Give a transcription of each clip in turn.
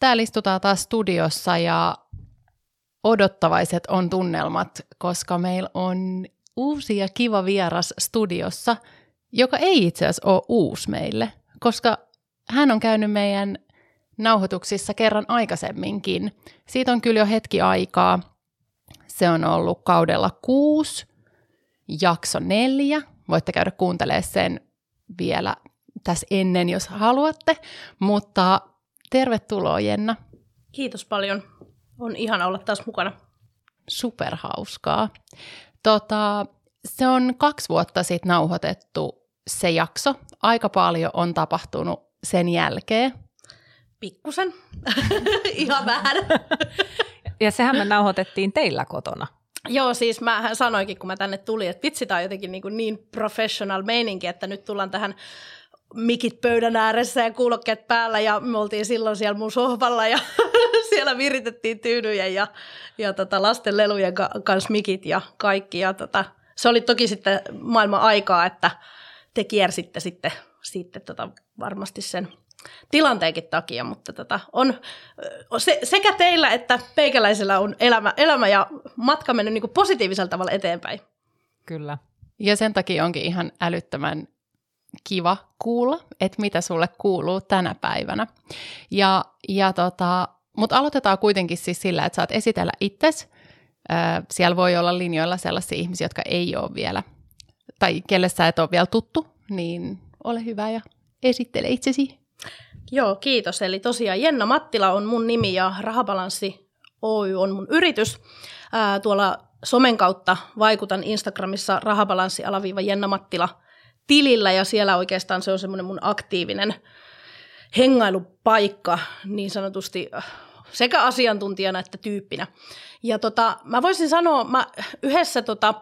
Täällä istutaan taas studiossa ja odottavaiset on tunnelmat, koska meillä on uusi ja kiva vieras studiossa, joka ei itse asiassa ole uusi meille, koska hän on käynyt meidän nauhoituksissa kerran aikaisemminkin. Siitä on kyllä jo hetki aikaa. Se on ollut kaudella kuusi, jakso neljä. Voitte käydä kuuntelemaan sen vielä tässä ennen, jos haluatte. Mutta tervetuloa, Jenna. Kiitos paljon. On ihana olla taas mukana. Superhauskaa. Tota, se on kaksi vuotta sitten nauhoitettu se jakso. Aika paljon on tapahtunut sen jälkeen. Pikkusen. Ihan vähän. Ja sehän me nauhoitettiin teillä kotona. Joo, siis mä sanoinkin, kun mä tänne tulin, että vitsi, tää on jotenkin niin, niin professional meininki, että nyt tullaan tähän mikit pöydän ääressä ja kuulokkeet päällä ja me oltiin silloin siellä mun sohvalla ja siellä viritettiin tyynyjä ja, ja tota lasten lelujen kanssa mikit ja kaikki. Ja tota, se oli toki sitten maailman aikaa, että te kiersitte sitten, sitten tota varmasti sen tilanteenkin takia, mutta tota, on se, sekä teillä että peikäläisellä on elämä, elämä ja matka mennyt niin positiivisella tavalla eteenpäin. Kyllä. Ja sen takia onkin ihan älyttömän kiva kuulla, että mitä sulle kuuluu tänä päivänä. Ja, ja tota, mutta aloitetaan kuitenkin siis sillä, että saat esitellä itsesi. Siellä voi olla linjoilla sellaisia ihmisiä, jotka ei ole vielä, tai kelle sä et ole vielä tuttu, niin ole hyvä ja esittele itsesi. Joo, kiitos. Eli tosiaan Jenna Mattila on mun nimi ja Rahabalanssi Oy on mun yritys. Ää, tuolla somen kautta vaikutan Instagramissa rahabalanssi alaviiva Jenna Mattila – tilillä ja siellä oikeastaan se on semmoinen mun aktiivinen hengailupaikka niin sanotusti äh, sekä asiantuntijana että tyyppinä. Ja tota, mä voisin sanoa, mä yhdessä tota,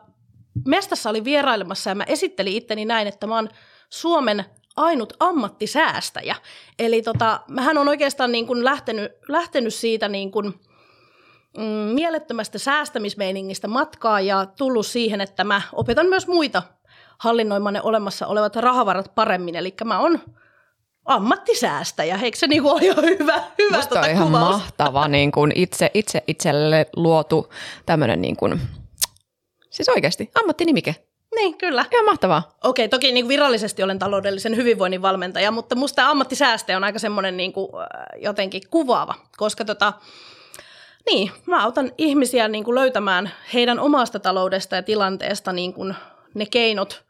mestassa oli vierailemassa ja mä esittelin itteni näin, että mä oon Suomen ainut ammattisäästäjä. Eli tota, mähän on oikeastaan niin kuin lähtenyt, lähtenyt siitä niin kuin, mm, mielettömästä säästämismeiningistä matkaa ja tullut siihen, että mä opetan myös muita hallinnoimaan ne olemassa olevat rahavarat paremmin. Eli mä oon ammattisäästäjä, eikö se niinku ole ihan hyvä, hyvä Musta tota on ihan kuvaus? mahtava niin kuin itse, itse itselle luotu tämmöinen niin kuin, siis oikeasti ammattinimike. Niin, kyllä. Ihan mahtavaa. Okei, toki niin virallisesti olen taloudellisen hyvinvoinnin valmentaja, mutta musta ammattisäästäjä on aika semmoinen niin kuin, jotenkin kuvaava, koska tota, niin, mä autan ihmisiä niin kuin löytämään heidän omasta taloudesta ja tilanteesta niin kuin ne keinot,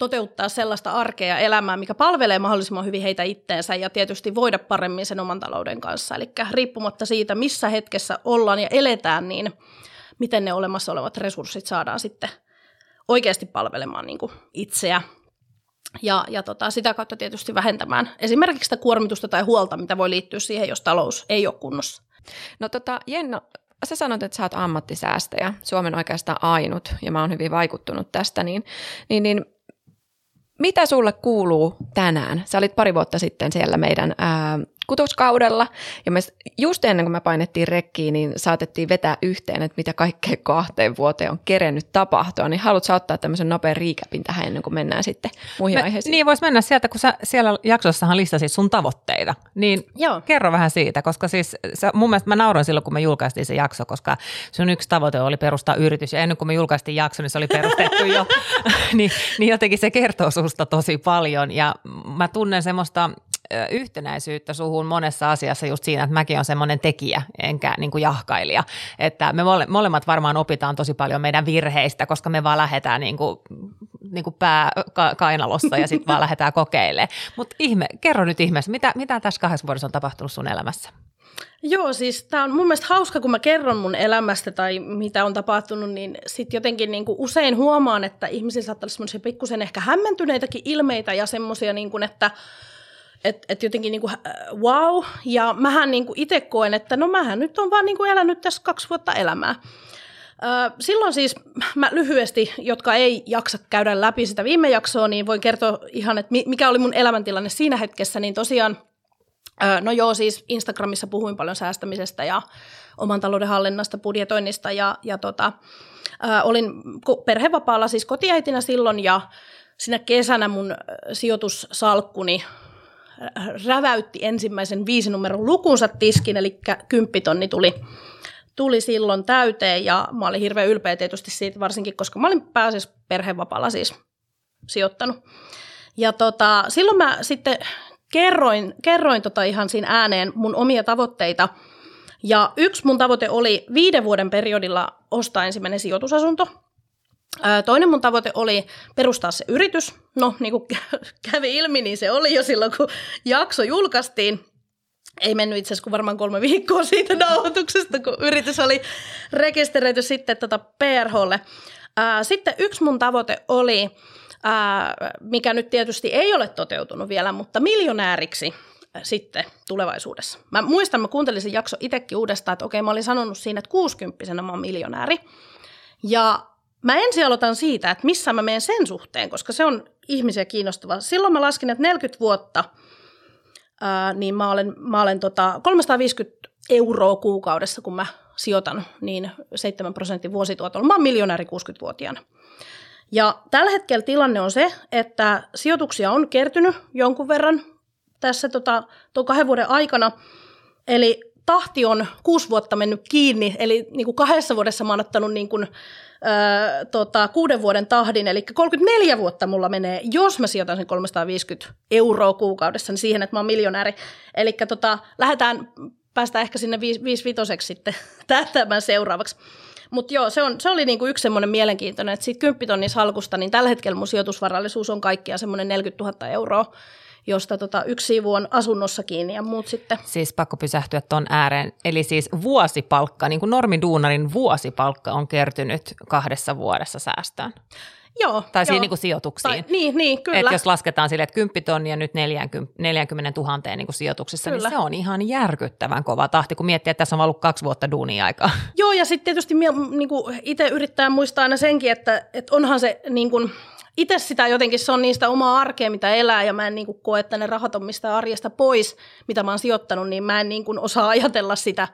toteuttaa sellaista arkea ja elämää, mikä palvelee mahdollisimman hyvin heitä itteensä ja tietysti voida paremmin sen oman talouden kanssa. Eli riippumatta siitä, missä hetkessä ollaan ja eletään, niin miten ne olemassa olevat resurssit saadaan sitten oikeasti palvelemaan niin kuin itseä ja, ja tota, sitä kautta tietysti vähentämään esimerkiksi sitä kuormitusta tai huolta, mitä voi liittyä siihen, jos talous ei ole kunnossa. No tota, Jenna, sä sanot, että sä oot ammattisäästäjä, Suomen oikeastaan ainut, ja mä oon hyvin vaikuttunut tästä, niin, niin, niin mitä sulle kuuluu tänään? Sä olit pari vuotta sitten siellä meidän ää, kutoskaudella. Ja me just ennen kuin me painettiin rekkiin, niin saatettiin vetää yhteen, että mitä kaikkea kahteen vuoteen on kerennyt tapahtua. Niin haluatko ottaa tämmöisen nopean riikäpin tähän ennen kuin mennään sitten muihin me, aiheisiin? Niin, voisi mennä sieltä, kun sä siellä jaksossahan listasit sun tavoitteita. Niin Joo. kerro vähän siitä, koska siis sä, mun mielestä mä nauroin silloin, kun me julkaistiin se jakso, koska sun yksi tavoite oli perustaa yritys. Ja ennen kuin me julkaistiin jakso, niin se oli perustettu jo. niin, niin jotenkin se kertoo susta tosi paljon. Ja mä tunnen semmoista yhtenäisyyttä suhun monessa asiassa just siinä, että mäkin on semmoinen tekijä enkä niin kuin jahkailija. Että me mole, molemmat varmaan opitaan tosi paljon meidän virheistä, koska me vaan lähdetään niin kuin, niin kuin pää ka, kainalossa ja sitten vaan lähdetään kokeilemaan. Mutta ihme, kerro nyt ihmeessä, mitä, mitä tässä kahdessa vuodessa on tapahtunut sun elämässä? Joo, siis tämä on mun mielestä hauska, kun mä kerron mun elämästä tai mitä on tapahtunut, niin sitten jotenkin niin kuin usein huomaan, että ihmisillä saattaa olla semmoisia pikkusen ehkä hämmentyneitäkin ilmeitä ja semmoisia, niin kuin, että että et jotenkin niin kuin, wow, ja mähän niin itse koen, että no mähän nyt on vaan niin kuin elänyt tässä kaksi vuotta elämää. Silloin siis mä lyhyesti, jotka ei jaksa käydä läpi sitä viime jaksoa, niin voin kertoa ihan, että mikä oli mun elämäntilanne siinä hetkessä, niin tosiaan, no joo, siis Instagramissa puhuin paljon säästämisestä ja oman talouden hallinnasta, budjetoinnista ja, ja tota, olin perhevapaalla siis kotiäitinä silloin ja siinä kesänä mun sijoitussalkkuni räväytti ensimmäisen viisi numeron lukunsa tiskin, eli kymppitonni tuli tuli silloin täyteen ja mä olin hirveän ylpeä tietysti siitä, varsinkin koska mä olin pääasiassa perhevapaalla siis sijoittanut. Ja tota, silloin mä sitten kerroin, kerroin tota ihan siinä ääneen mun omia tavoitteita. Ja yksi mun tavoite oli viiden vuoden periodilla ostaa ensimmäinen sijoitusasunto. Toinen mun tavoite oli perustaa se yritys. No, niin kuin kävi ilmi, niin se oli jo silloin, kun jakso julkaistiin ei mennyt itse asiassa kuin varmaan kolme viikkoa siitä nauhoituksesta, kun yritys oli rekisteröity sitten tota PRHlle. Sitten yksi mun tavoite oli, mikä nyt tietysti ei ole toteutunut vielä, mutta miljonääriksi sitten tulevaisuudessa. Mä muistan, mä kuuntelin sen jakso itsekin uudestaan, että okei, mä olin sanonut siinä, että 60 mä oon miljonääri. Ja mä ensin aloitan siitä, että missä mä menen sen suhteen, koska se on ihmisiä kiinnostavaa. Silloin mä laskin, että 40 vuotta – ää, niin mä olen, mä olen tota 350 euroa kuukaudessa, kun mä sijoitan, niin 7 prosentin vuosituotolla. Mä oon miljonääri 60-vuotiaana. Ja tällä hetkellä tilanne on se, että sijoituksia on kertynyt jonkun verran tässä tota, tuon kahden vuoden aikana. Eli tahti on kuusi vuotta mennyt kiinni, eli niin kuin kahdessa vuodessa mä oon ottanut niin kuin öö, tota, kuuden vuoden tahdin, eli 34 vuotta mulla menee, jos mä sijoitan sen 350 euroa kuukaudessa, niin siihen, että mä oon miljonääri. Eli tota, lähdetään, päästään ehkä sinne 55 sitten tähtämään seuraavaksi. Mutta joo, se, on, se oli niinku yksi semmoinen mielenkiintoinen, että siitä 10 salkusta, niin tällä hetkellä mun sijoitusvarallisuus on kaikkia semmoinen 40 000 euroa josta tota yksi siivu on asunnossa kiinni ja muut sitten. Siis pakko pysähtyä tuon ääreen. Eli siis vuosipalkka, niin kuin normiduunarin vuosipalkka on kertynyt kahdessa vuodessa säästöön. Joo. Tai siinä niin kuin sijoituksiin. Tai, niin, niin, kyllä. Et jos lasketaan sille, että 10 tonnia nyt 40, 40 000 niin kuin sijoituksissa, niin kyllä. niin se on ihan järkyttävän kova tahti, kun miettii, että tässä on ollut kaksi vuotta duunia aikaa. Joo, ja sitten tietysti niin itse yrittää muistaa aina senkin, että, että onhan se niin kuin, itse sitä jotenkin, se on niistä omaa arkea, mitä elää, ja mä en niin kuin koe, että ne rahat on mistä arjesta pois, mitä mä oon sijoittanut, niin mä en niin kuin osaa ajatella sitä.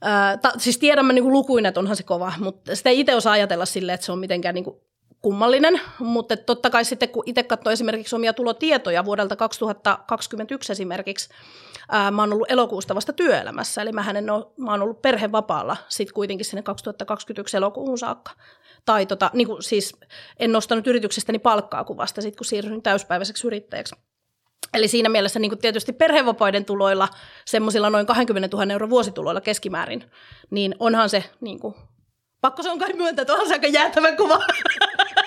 Ää, ta, siis tiedämme niin lukuin, että onhan se kova, mutta sitä ei itse osaa ajatella silleen, että se on mitenkään niin kuin kummallinen, mutta totta kai sitten kun itse katsoo esimerkiksi omia tulotietoja vuodelta 2021 esimerkiksi, ää, mä oon ollut elokuusta vasta työelämässä, eli mä, en ole, mä oon ollut perhevapaalla sitten kuitenkin sinne 2021 elokuuhun saakka tai tota, niin kuin siis en nostanut yrityksestäni palkkaa kuvasta sitten, kun siirryin täyspäiväiseksi yrittäjäksi. Eli siinä mielessä niin kuin tietysti perhevapaiden tuloilla, semmoisilla noin 20 000 euron vuosituloilla keskimäärin, niin onhan se, niin kuin, pakko se on kai myöntää, että onhan se aika jäätävä kuva.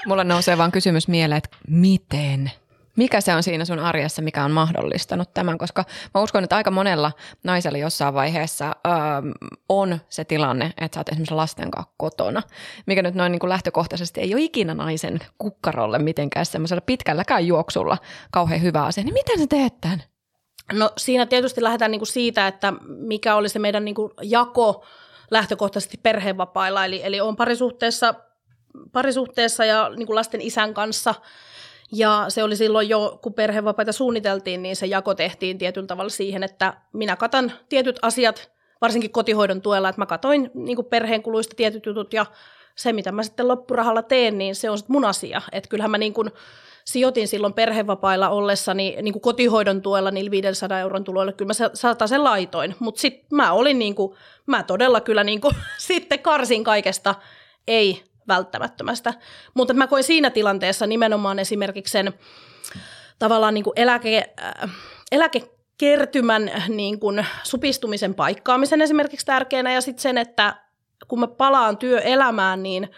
Mulla nousee vaan kysymys mieleen, että miten? Mikä se on siinä sun arjessa, mikä on mahdollistanut tämän? Koska mä uskon, että aika monella naisella jossain vaiheessa öö, on se tilanne, että sä oot esimerkiksi lasten kanssa kotona, mikä nyt noin niin kuin lähtökohtaisesti ei ole ikinä naisen kukkarolle mitenkään semmoisella pitkälläkään juoksulla kauhean hyvä asia. Niin miten sä teet tämän? No siinä tietysti lähdetään niin kuin siitä, että mikä oli se meidän niin kuin jako lähtökohtaisesti perhevapailla. Eli, eli on parisuhteessa, parisuhteessa ja niin kuin lasten isän kanssa – ja se oli silloin jo, kun perhevapaita suunniteltiin, niin se jako tehtiin tietyllä tavalla siihen, että minä katan tietyt asiat, varsinkin kotihoidon tuella, että mä katoin niin perheen kuluista tietyt jutut ja se, mitä mä sitten loppurahalla teen, niin se on sitten mun asia. Että kyllähän mä niin kuin sijoitin silloin perhevapailla ollessani niin kuin kotihoidon tuella niillä 500 euron tuloilla, kyllä mä saatan sen laitoin, mutta sitten mä olin niin kuin, mä todella kyllä niin kuin, sitten karsin kaikesta ei välttämättömästä. Mutta mä koin siinä tilanteessa nimenomaan esimerkiksi sen tavallaan niin kuin eläke, äh, eläkekertymän niin kuin supistumisen paikkaamisen esimerkiksi tärkeänä ja sitten sen, että kun mä palaan työelämään, niin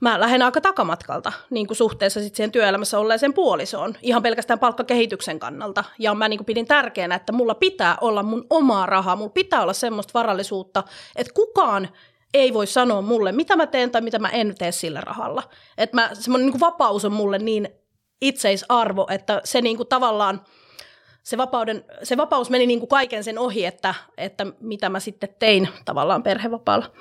mä lähden aika takamatkalta niin kuin suhteessa sit siihen työelämässä olleeseen puolisoon, ihan pelkästään palkkakehityksen kannalta. Ja mä niin kuin pidin tärkeänä, että mulla pitää olla mun omaa rahaa, mulla pitää olla semmoista varallisuutta, että kukaan ei voi sanoa mulle, mitä mä teen tai mitä mä en tee sillä rahalla. Että mä, semmoinen niin vapaus on mulle niin itseisarvo, että se niin kuin tavallaan, se, vapauden, se vapaus meni niin kuin kaiken sen ohi, että, että mitä mä sitten tein tavallaan perhevapaalla.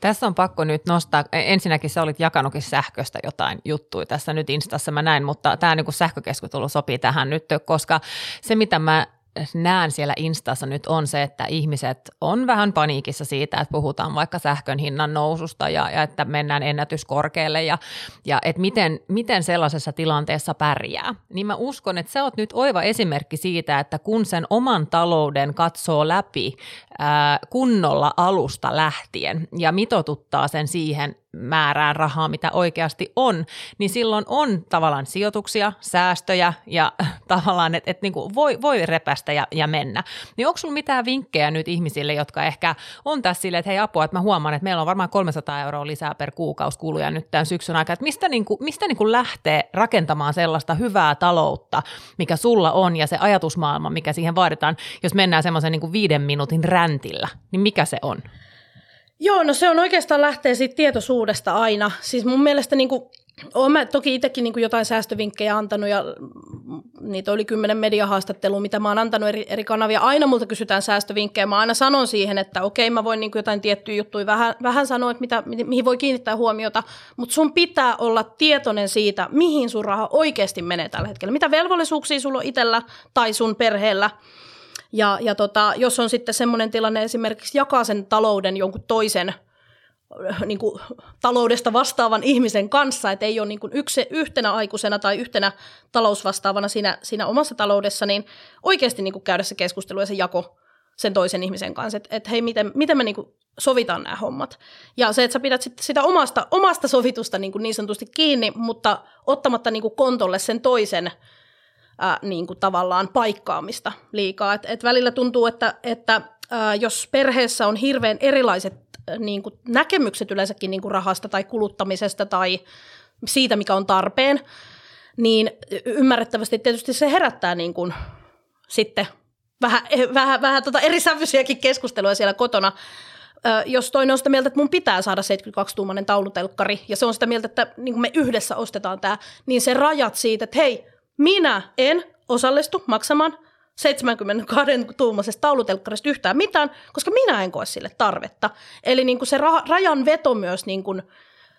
Tässä on pakko nyt nostaa, e, ensinnäkin sä olit jakanutkin sähköstä jotain juttuja tässä nyt Instassa mä näin, mutta tämä niin sähkökeskustelu sopii tähän nyt, koska se mitä mä näen siellä Instassa nyt on se, että ihmiset on vähän paniikissa siitä, että puhutaan vaikka sähkön hinnan noususta ja, ja että mennään ennätyskorkealle ja, ja että miten, miten sellaisessa tilanteessa pärjää. Niin mä uskon, että sä oot nyt oiva esimerkki siitä, että kun sen oman talouden katsoo läpi kunnolla alusta lähtien ja mitotuttaa sen siihen määrään rahaa, mitä oikeasti on, niin silloin on tavallaan sijoituksia, säästöjä ja tavallaan, että et niinku voi, voi repästä ja, ja mennä. Niin onko sulla mitään vinkkejä nyt ihmisille, jotka ehkä on tässä silleen, että hei apua, että mä huomaan, että meillä on varmaan 300 euroa lisää per kuukausi kuluja nyt tämän syksyn aikana, että mistä, niinku, mistä niinku lähtee rakentamaan sellaista hyvää taloutta, mikä sulla on ja se ajatusmaailma, mikä siihen vaaditaan, jos mennään semmoisen niinku viiden minuutin räntillä, niin mikä se on? Joo, no se on oikeastaan lähtee siitä tietoisuudesta aina. Siis mun mielestä niin kuin, olen mä toki itsekin niin kuin jotain säästövinkkejä antanut ja niitä oli kymmenen mediahaastattelua, mitä mä oon antanut eri, eri kanavia. Aina multa kysytään säästövinkkejä. Mä aina sanon siihen, että okei, mä voin niin kuin jotain tiettyjä juttuja vähän, vähän sanoa, että mitä, mihin voi kiinnittää huomiota, mutta sun pitää olla tietoinen siitä, mihin sun raha oikeasti menee tällä hetkellä. Mitä velvollisuuksia sulla on itsellä tai sun perheellä – ja, ja tota, jos on sitten semmoinen tilanne esimerkiksi jakaa sen talouden jonkun toisen äh, niin kuin, taloudesta vastaavan ihmisen kanssa, että ei ole niin kuin yksi, yhtenä aikuisena tai yhtenä talousvastaavana siinä, siinä omassa taloudessa, niin oikeasti niin kuin käydä se keskustelu ja se jako sen toisen ihmisen kanssa, että, että hei, miten, miten me niin kuin sovitaan nämä hommat. Ja se, että sä pidät sit sitä omasta, omasta sovitusta niin, kuin niin sanotusti kiinni, mutta ottamatta niin kuin kontolle sen toisen ää, niin kuin tavallaan paikkaamista liikaa. Et, et välillä tuntuu, että, että ää, jos perheessä on hirveän erilaiset ää, niin kuin näkemykset yleensäkin niin kuin rahasta tai kuluttamisesta tai siitä, mikä on tarpeen, niin ymmärrettävästi tietysti se herättää niin kuin sitten vähän, vähän, vähän tota eri sävyisiäkin keskusteluja siellä kotona, jos toinen on sitä mieltä, että mun pitää saada 72-tuumainen taulutelkkari, ja se on sitä mieltä, että niin me yhdessä ostetaan tämä, niin se rajat siitä, että hei, minä en osallistu maksamaan 72 tuumaisesta taulutelkkarista yhtään mitään, koska minä en koe sille tarvetta. Eli niin kuin se ra- rajan veto myös niin kuin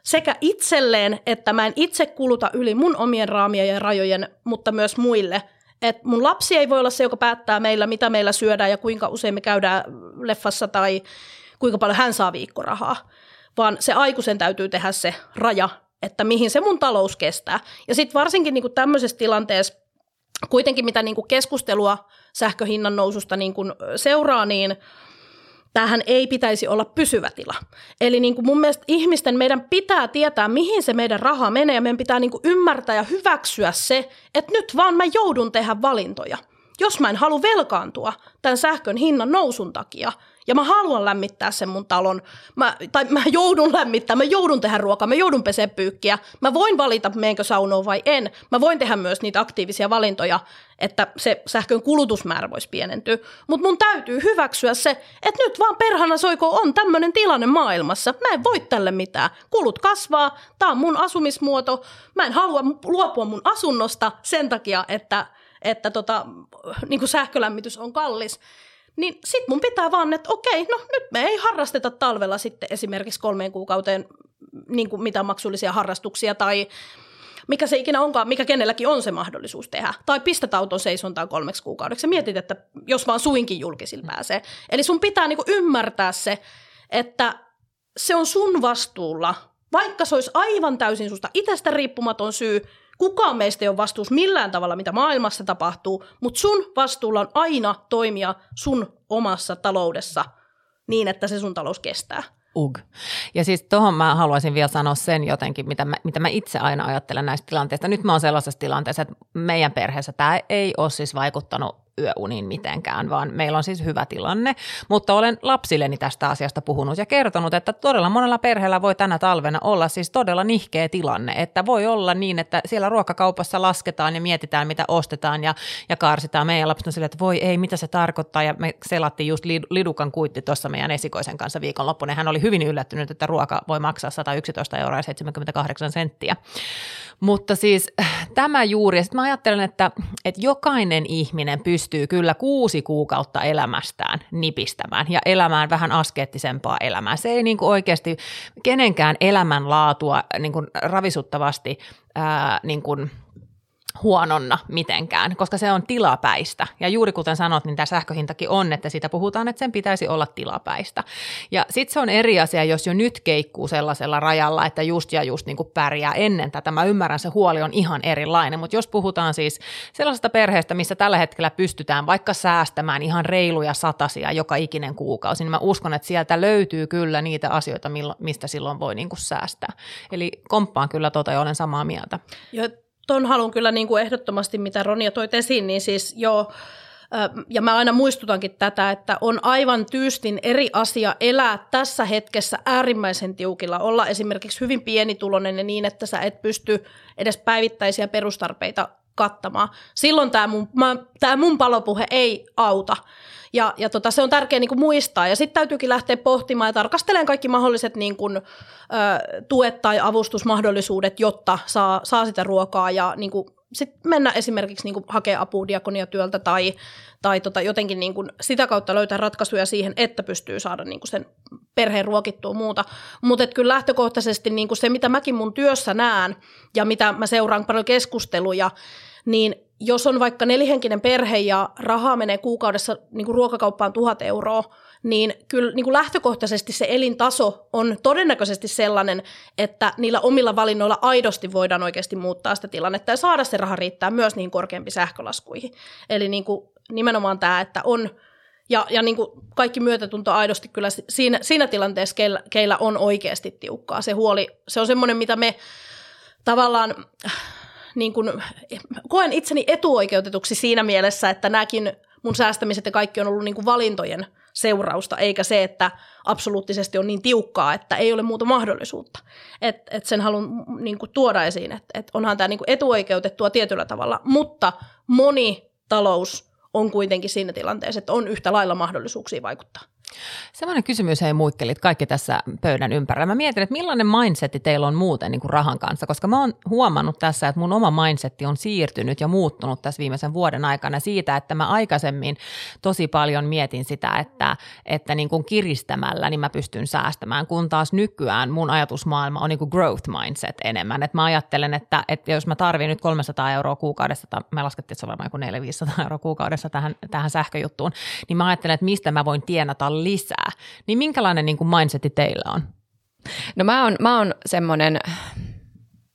sekä itselleen, että mä en itse kuluta yli mun omien raamien ja rajojen, mutta myös muille. Et mun lapsi ei voi olla se, joka päättää meillä, mitä meillä syödään ja kuinka usein me käydään leffassa tai kuinka paljon hän saa viikkorahaa, vaan se aikuisen täytyy tehdä se raja että mihin se mun talous kestää. Ja sitten varsinkin niin tämmöisessä tilanteessa, kuitenkin mitä niin keskustelua sähköhinnan noususta niin seuraa, niin tähän ei pitäisi olla pysyvä tila. Eli niin mun mielestä ihmisten meidän pitää tietää, mihin se meidän raha menee, ja meidän pitää niin ymmärtää ja hyväksyä se, että nyt vaan mä joudun tehdä valintoja. Jos mä en halua velkaantua tämän sähkön hinnan nousun takia, ja mä haluan lämmittää sen mun talon, mä, tai mä joudun lämmittää, mä joudun tehdä ruokaa, mä joudun pesee pyykkiä, mä voin valita, meenkö saunoon vai en. Mä voin tehdä myös niitä aktiivisia valintoja, että se sähkön kulutusmäärä voisi pienentyä. Mutta mun täytyy hyväksyä se, että nyt vaan perhana soiko on tämmöinen tilanne maailmassa. Mä en voi tälle mitään. Kulut kasvaa, tää on mun asumismuoto. Mä en halua luopua mun asunnosta sen takia, että, että tota, niin sähkölämmitys on kallis. Niin sit mun pitää vaan, että okei, no nyt me ei harrasteta talvella sitten esimerkiksi kolmeen kuukauteen niin kuin mitä maksullisia harrastuksia tai mikä se ikinä onkaan, mikä kenelläkin on se mahdollisuus tehdä. Tai pistät auton seisontaan kolmeksi kuukaudeksi. Mietit, että jos vaan suinkin julkisilla pääsee. Eli sun pitää niinku ymmärtää se, että se on sun vastuulla, vaikka se olisi aivan täysin susta itsestä riippumaton syy, Kukaan meistä ei ole vastuus millään tavalla, mitä maailmassa tapahtuu, mutta sun vastuulla on aina toimia sun omassa taloudessa niin, että se sun talous kestää. Ug. Ja siis tuohon mä haluaisin vielä sanoa sen jotenkin, mitä mä, mitä mä itse aina ajattelen näistä tilanteista. Nyt mä oon sellaisessa tilanteessa, että meidän perheessä tämä ei ole siis vaikuttanut yöuniin mitenkään, vaan meillä on siis hyvä tilanne. Mutta olen lapsilleni tästä asiasta puhunut ja kertonut, että todella monella perheellä voi tänä talvena olla siis todella nihkeä tilanne, että voi olla niin, että siellä ruokakaupassa lasketaan ja mietitään, mitä ostetaan ja, ja karsitaan. Meidän lapset on silleen, että voi ei, mitä se tarkoittaa ja me selattiin just Lidukan kuitti tuossa meidän esikoisen kanssa viikonloppuna. Hän oli hyvin yllättynyt, että ruoka voi maksaa 111 euroa ja 78 senttiä. Mutta siis tämä juuri, ja sitten mä ajattelen, että, että jokainen ihminen pystyy pystyy kyllä kuusi kuukautta elämästään nipistämään ja elämään vähän askeettisempaa elämää. Se ei niin kuin oikeasti kenenkään elämänlaatua niin kuin ravisuttavasti ää, niin kuin huononna mitenkään, koska se on tilapäistä. Ja juuri kuten sanot, niin tämä sähköhintakin on, että siitä puhutaan, että sen pitäisi olla tilapäistä. Ja sitten se on eri asia, jos jo nyt keikkuu sellaisella rajalla, että just ja just niin kuin pärjää ennen tätä. Mä ymmärrän, se huoli on ihan erilainen, mutta jos puhutaan siis sellaisesta perheestä, missä tällä hetkellä pystytään vaikka säästämään ihan reiluja satasia joka ikinen kuukausi, niin mä uskon, että sieltä löytyy kyllä niitä asioita, mistä silloin voi niin kuin säästää. Eli komppaan kyllä tota ja olen samaa mieltä. Ja ton haluan kyllä niin kuin ehdottomasti, mitä Ronja toi esiin, niin siis joo, ja mä aina muistutankin tätä, että on aivan tyystin eri asia elää tässä hetkessä äärimmäisen tiukilla, olla esimerkiksi hyvin pienituloinen ja niin, että sä et pysty edes päivittäisiä perustarpeita kattamaan. Silloin tämä mun, mun palopuhe ei auta. Ja, ja tota, se on tärkeää niin kuin muistaa. Ja sitten täytyykin lähteä pohtimaan ja tarkastelemaan kaikki mahdolliset niin kuin, ö, tuet tai avustusmahdollisuudet, jotta saa, saa sitä ruokaa ja niin kuin, sit mennä esimerkiksi niin kuin, hakea apua diakoniatyöltä tai, tai tota, jotenkin niin kuin, sitä kautta löytää ratkaisuja siihen, että pystyy saada niin kuin, sen perheen ruokittua muuta. Mutta kyllä lähtökohtaisesti niin kuin se, mitä mäkin mun työssä näen ja mitä mä seuraan paljon keskusteluja, niin jos on vaikka nelihenkinen perhe ja rahaa menee kuukaudessa niin kuin ruokakauppaan tuhat euroa, niin kyllä niin kuin lähtökohtaisesti se elintaso on todennäköisesti sellainen, että niillä omilla valinnoilla aidosti voidaan oikeasti muuttaa sitä tilannetta ja saada se raha riittää myös niin korkeampi sähkölaskuihin. Eli niin kuin nimenomaan tämä, että on, ja, ja niin kuin kaikki myötätunto aidosti kyllä siinä, siinä tilanteessa, keillä, keillä on oikeasti tiukkaa. Se huoli, se on semmoinen, mitä me tavallaan niin kuin, koen itseni etuoikeutetuksi siinä mielessä, että nämäkin mun säästämiset ja kaikki on ollut niin kuin valintojen seurausta, eikä se, että absoluuttisesti on niin tiukkaa, että ei ole muuta mahdollisuutta. Et, et sen haluan niin kuin, tuoda esiin, että et onhan tämä niin kuin etuoikeutettua tietyllä tavalla, mutta moni talous on kuitenkin siinä tilanteessa, että on yhtä lailla mahdollisuuksia vaikuttaa. Semmoinen kysymys hei muikkelit kaikki tässä pöydän ympärillä. Mä mietin, että millainen mindsetti teillä on muuten niin kuin rahan kanssa, koska mä oon huomannut tässä, että mun oma mindsetti on siirtynyt ja muuttunut tässä viimeisen vuoden aikana siitä, että mä aikaisemmin tosi paljon mietin sitä, että, että niin kuin kiristämällä niin mä pystyn säästämään, kun taas nykyään mun ajatusmaailma on niin kuin growth mindset enemmän. Että mä ajattelen, että, että jos mä tarvin nyt 300 euroa kuukaudessa, tai me laskettiin, että se on varmaan joku 400 euroa kuukaudessa tähän, tähän sähköjuttuun, niin mä ajattelen, että mistä mä voin tienata lisää. Niin minkälainen niin kuin mindsetti teillä on? No mä oon, mä oon semmoinen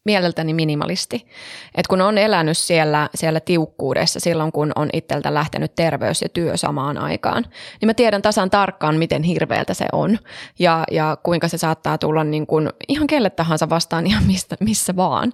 mieleltäni minimalisti. Et kun on elänyt siellä, siellä tiukkuudessa silloin, kun on itseltä lähtenyt terveys ja työ samaan aikaan, niin mä tiedän tasan tarkkaan, miten hirveältä se on ja, ja kuinka se saattaa tulla niin kuin ihan kelle tahansa vastaan ihan mistä, missä vaan.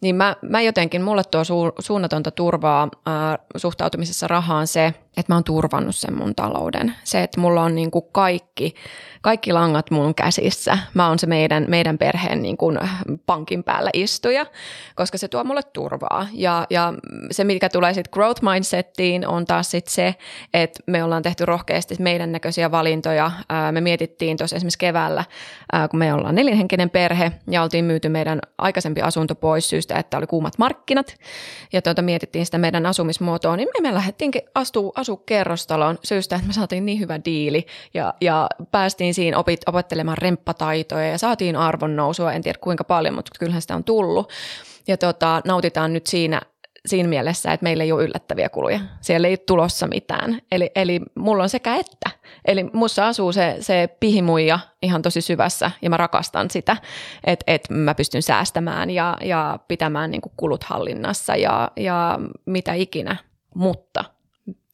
Niin mä, mä jotenkin, mulle tuo su, suunnatonta turvaa ää, suhtautumisessa rahaan se, että mä oon turvannut sen mun talouden. Se, että mulla on niin kuin kaikki, kaikki langat mun käsissä. Mä oon se meidän, meidän perheen niin kuin pankin päällä istuja, koska se tuo mulle turvaa. Ja, ja se, mikä tulee sitten growth mindsettiin, on taas sit se, että me ollaan tehty rohkeasti meidän näköisiä valintoja. Me mietittiin tuossa esimerkiksi keväällä, ää, kun me ollaan neljänhenkinen perhe ja oltiin myyty meidän aikaisempi asunto pois syystä, että oli kuumat markkinat. Ja tuota, mietittiin sitä meidän asumismuotoa, niin me, me lähdettiinkin asua, asua kerrostaloon syystä, että me saatiin niin hyvä diili ja, ja päästiin siinä opit, opettelemaan remppataitoja ja saatiin arvonnousua, en tiedä kuinka paljon, mutta kyllähän sitä on tullut. Ja tota, nautitaan nyt siinä siinä mielessä, että meillä ei ole yllättäviä kuluja. Siellä ei ole tulossa mitään. Eli, eli mulla on sekä että. Eli mussa asuu se, se pihimuija ihan tosi syvässä ja mä rakastan sitä, että, että mä pystyn säästämään ja, ja pitämään niin kulut hallinnassa ja, ja mitä ikinä. Mutta –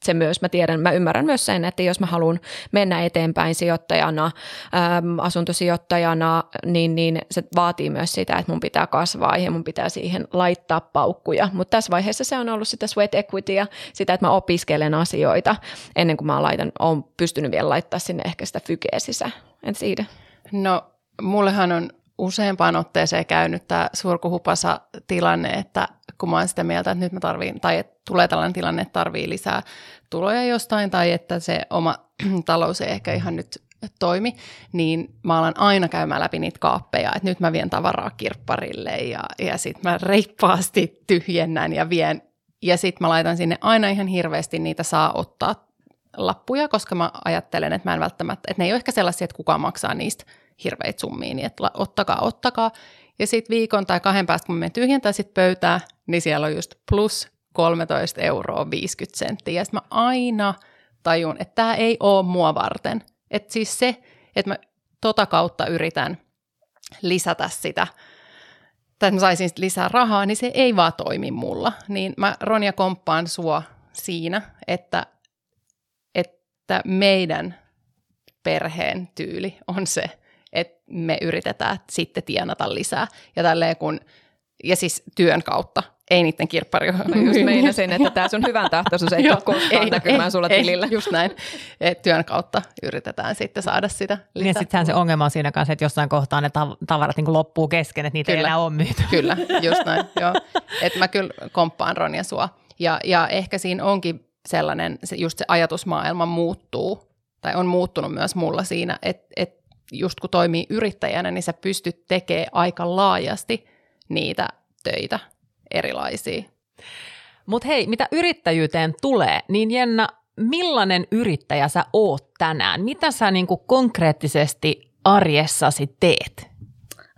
se myös, mä tiedän, mä ymmärrän myös sen, että jos mä haluan mennä eteenpäin sijoittajana, äm, asuntosijoittajana, niin, niin se vaatii myös sitä, että mun pitää kasvaa ja mun pitää siihen laittaa paukkuja. Mutta tässä vaiheessa se on ollut sitä sweat equitya, sitä, että mä opiskelen asioita ennen kuin mä laitan, oon pystynyt vielä laittaa sinne ehkä sitä fykeä sisään. En siitä. No mullehan on useampaan otteeseen käynyt tämä surkuhupasa tilanne, että kun mä oon sitä mieltä, että nyt mä tarviin, tai että tulee tällainen tilanne, että tarvii lisää tuloja jostain, tai että se oma talous ei ehkä ihan nyt toimi, niin mä alan aina käymään läpi niitä kaappeja, että nyt mä vien tavaraa kirpparille ja, ja sitten mä reippaasti tyhjennän ja vien Ja sitten mä laitan sinne aina ihan hirveästi niitä saa ottaa lappuja, koska mä ajattelen, että mä en välttämättä, että ne ei ole ehkä sellaisia, että kukaan maksaa niistä hirveitä summia, niin että ottakaa, ottakaa. Ja sitten viikon tai kahden päästä, kun menen tyhjentää sit pöytää, niin siellä on just plus 13 euroa 50 senttiä. Ja sitten mä aina tajun, että tämä ei ole mua varten. Että siis se, että mä tota kautta yritän lisätä sitä, tai että mä saisin lisää rahaa, niin se ei vaan toimi mulla. Niin mä Ronja komppaan sua siinä, että, että meidän perheen tyyli on se, me yritetään sitten tienata lisää. Ja tälleen kun, ja siis työn kautta, ei niiden kirppari. Mä just meinasin, että tämä sun hyvän tahtoisuus ei tule koskaan näkymään sulla tilillä. Just näin. Et työn kautta yritetään sitten saada sitä lisää. Niin sittenhän se ongelma on siinä kanssa, että jossain kohtaa ne tavarat niin loppuu kesken, että niitä kyllä. ei enää ole myyty. Kyllä, just näin. Joo. Et mä kyllä komppaan Ronja sua. Ja, ja ehkä siinä onkin sellainen, se, just se ajatusmaailma muuttuu, tai on muuttunut myös mulla siinä, että et just kun toimii yrittäjänä, niin sä pystyt tekemään aika laajasti niitä töitä erilaisia. Mutta hei, mitä yrittäjyyteen tulee, niin Jenna, millainen yrittäjä sä oot tänään? Mitä sä niinku konkreettisesti arjessasi teet?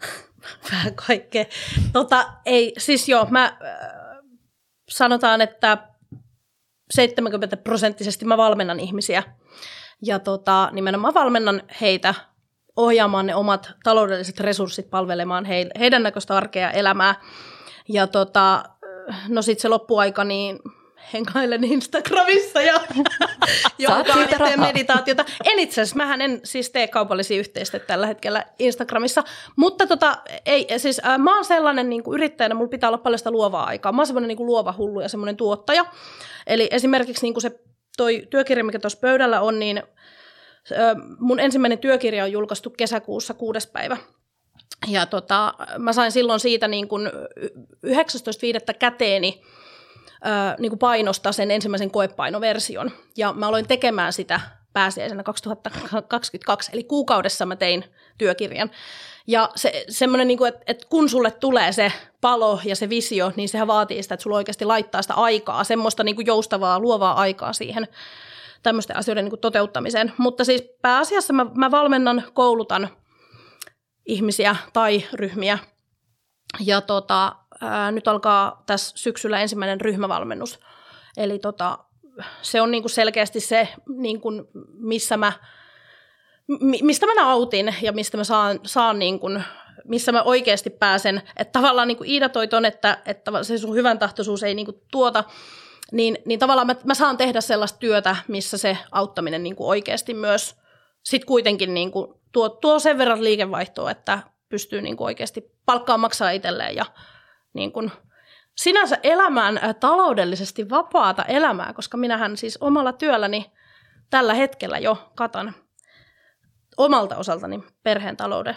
Vähän kaikkea. Tota, ei, siis joo, mä äh, sanotaan, että 70 prosenttisesti mä valmennan ihmisiä. Ja tota, nimenomaan valmennan heitä ohjaamaan ne omat taloudelliset resurssit palvelemaan heidän näköistä arkea elämää. Ja tota, no sitten se loppuaika, niin hengailen Instagramissa ja teen meditaatiota. En itse asiassa, mähän en siis tee kaupallisia yhteistyötä tällä hetkellä Instagramissa, mutta tota, ei, siis äh, mä oon sellainen niin yrittäjänä, mulla pitää olla paljon sitä luovaa aikaa. Mä oon semmoinen niin luova hullu ja semmoinen tuottaja. Eli esimerkiksi niin se toi työkirja, mikä tuossa pöydällä on, niin mun ensimmäinen työkirja on julkaistu kesäkuussa kuudes päivä. Ja tota, mä sain silloin siitä niin kuin 19.5. käteeni niin kuin painostaa sen ensimmäisen koepainoversion. Ja mä aloin tekemään sitä pääsiäisenä 2022, eli kuukaudessa mä tein työkirjan. Ja se, semmoinen, niin että, että kun sulle tulee se palo ja se visio, niin sehän vaatii sitä, että sulla oikeasti laittaa sitä aikaa, semmoista niin kuin joustavaa, luovaa aikaa siihen tämmöisten asioiden niin kuin toteuttamiseen. Mutta siis pääasiassa mä, mä valmennan, koulutan ihmisiä tai ryhmiä. Ja tota, ää, nyt alkaa tässä syksyllä ensimmäinen ryhmävalmennus. Eli tota, se on niin kuin selkeästi se, niin kuin missä mä, mistä mä nautin ja mistä mä saan, saan niin kuin, missä mä oikeasti pääsen. Että tavallaan niin kuin Iida toi ton, että, että se sun hyvän tahtoisuus ei niin kuin tuota niin, niin tavallaan mä, mä saan tehdä sellaista työtä, missä se auttaminen niin kuin oikeasti myös sit kuitenkin niin kuin tuo, tuo sen verran liikevaihtoa, että pystyy niin kuin oikeasti palkkaa maksaa itselleen ja niin kuin sinänsä elämään taloudellisesti vapaata elämää, koska minähän siis omalla työlläni tällä hetkellä jo katan omalta osaltani perheen talouden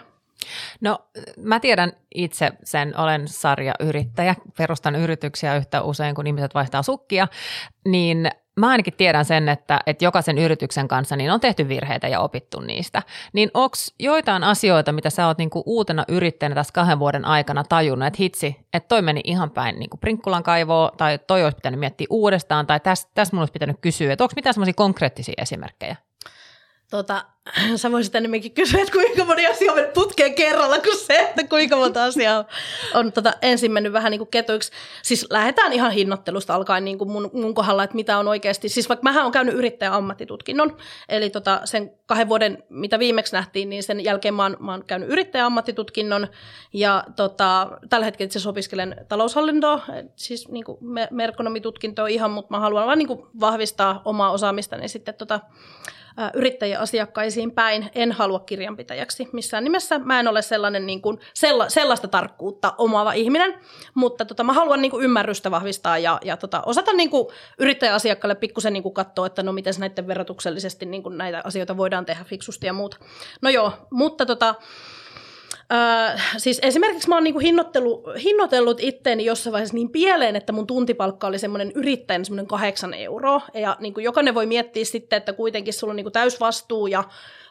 No mä tiedän itse sen, olen sarjayrittäjä, perustan yrityksiä yhtä usein, kun ihmiset vaihtaa sukkia, niin mä ainakin tiedän sen, että, että jokaisen yrityksen kanssa niin on tehty virheitä ja opittu niistä. Niin onko joitain asioita, mitä sä oot niinku uutena yrittäjänä tässä kahden vuoden aikana tajunnut, että hitsi, että toi meni ihan päin niinku Prinkkulan kaivoon, tai toi olisi pitänyt miettiä uudestaan, tai tässä täs mun olisi pitänyt kysyä, että onko mitään semmoisia konkreettisia esimerkkejä? Tota, sä voisit enemmänkin kysyä, että kuinka moni asia on putkeen kerralla, kuin se, että kuinka monta asiaa on, on tota, ensin mennyt vähän niin kuin ketuiksi. Siis lähdetään ihan hinnoittelusta alkaen niin kuin mun, mun kohdalla, että mitä on oikeasti. Siis vaikka mähän on käynyt yrittäjän ammattitutkinnon, eli tota, sen kahden vuoden, mitä viimeksi nähtiin, niin sen jälkeen mä oon, mä oon käynyt yrittäjän ammattitutkinnon, ja tota, tällä hetkellä itse opiskelen taloushallintoa, siis niin kuin merkonomitutkintoa ihan, mutta mä haluan vaan niin kuin vahvistaa omaa osaamistani sitten tota, yrittäjäasiakkaisiin päin. En halua kirjanpitäjäksi missään nimessä. Mä en ole sellainen niin kuin, sella, sellaista tarkkuutta omaava ihminen, mutta tota, mä haluan niin kuin, ymmärrystä vahvistaa ja, ja tota, osata niin kuin, yrittäjäasiakkaalle pikkusen niin katsoa, että no miten näiden verotuksellisesti niin kuin, näitä asioita voidaan tehdä fiksusti ja muuta. No joo, mutta tota, Äh, siis esimerkiksi mä oon niinku hinnoittelu, hinnoitellut itteeni jossain vaiheessa niin pieleen, että mun tuntipalkka oli semmoinen yrittäjän semmoinen kahdeksan euroa. Ja niinku jokainen voi miettiä sitten, että kuitenkin sulla on niinku täysvastuu ja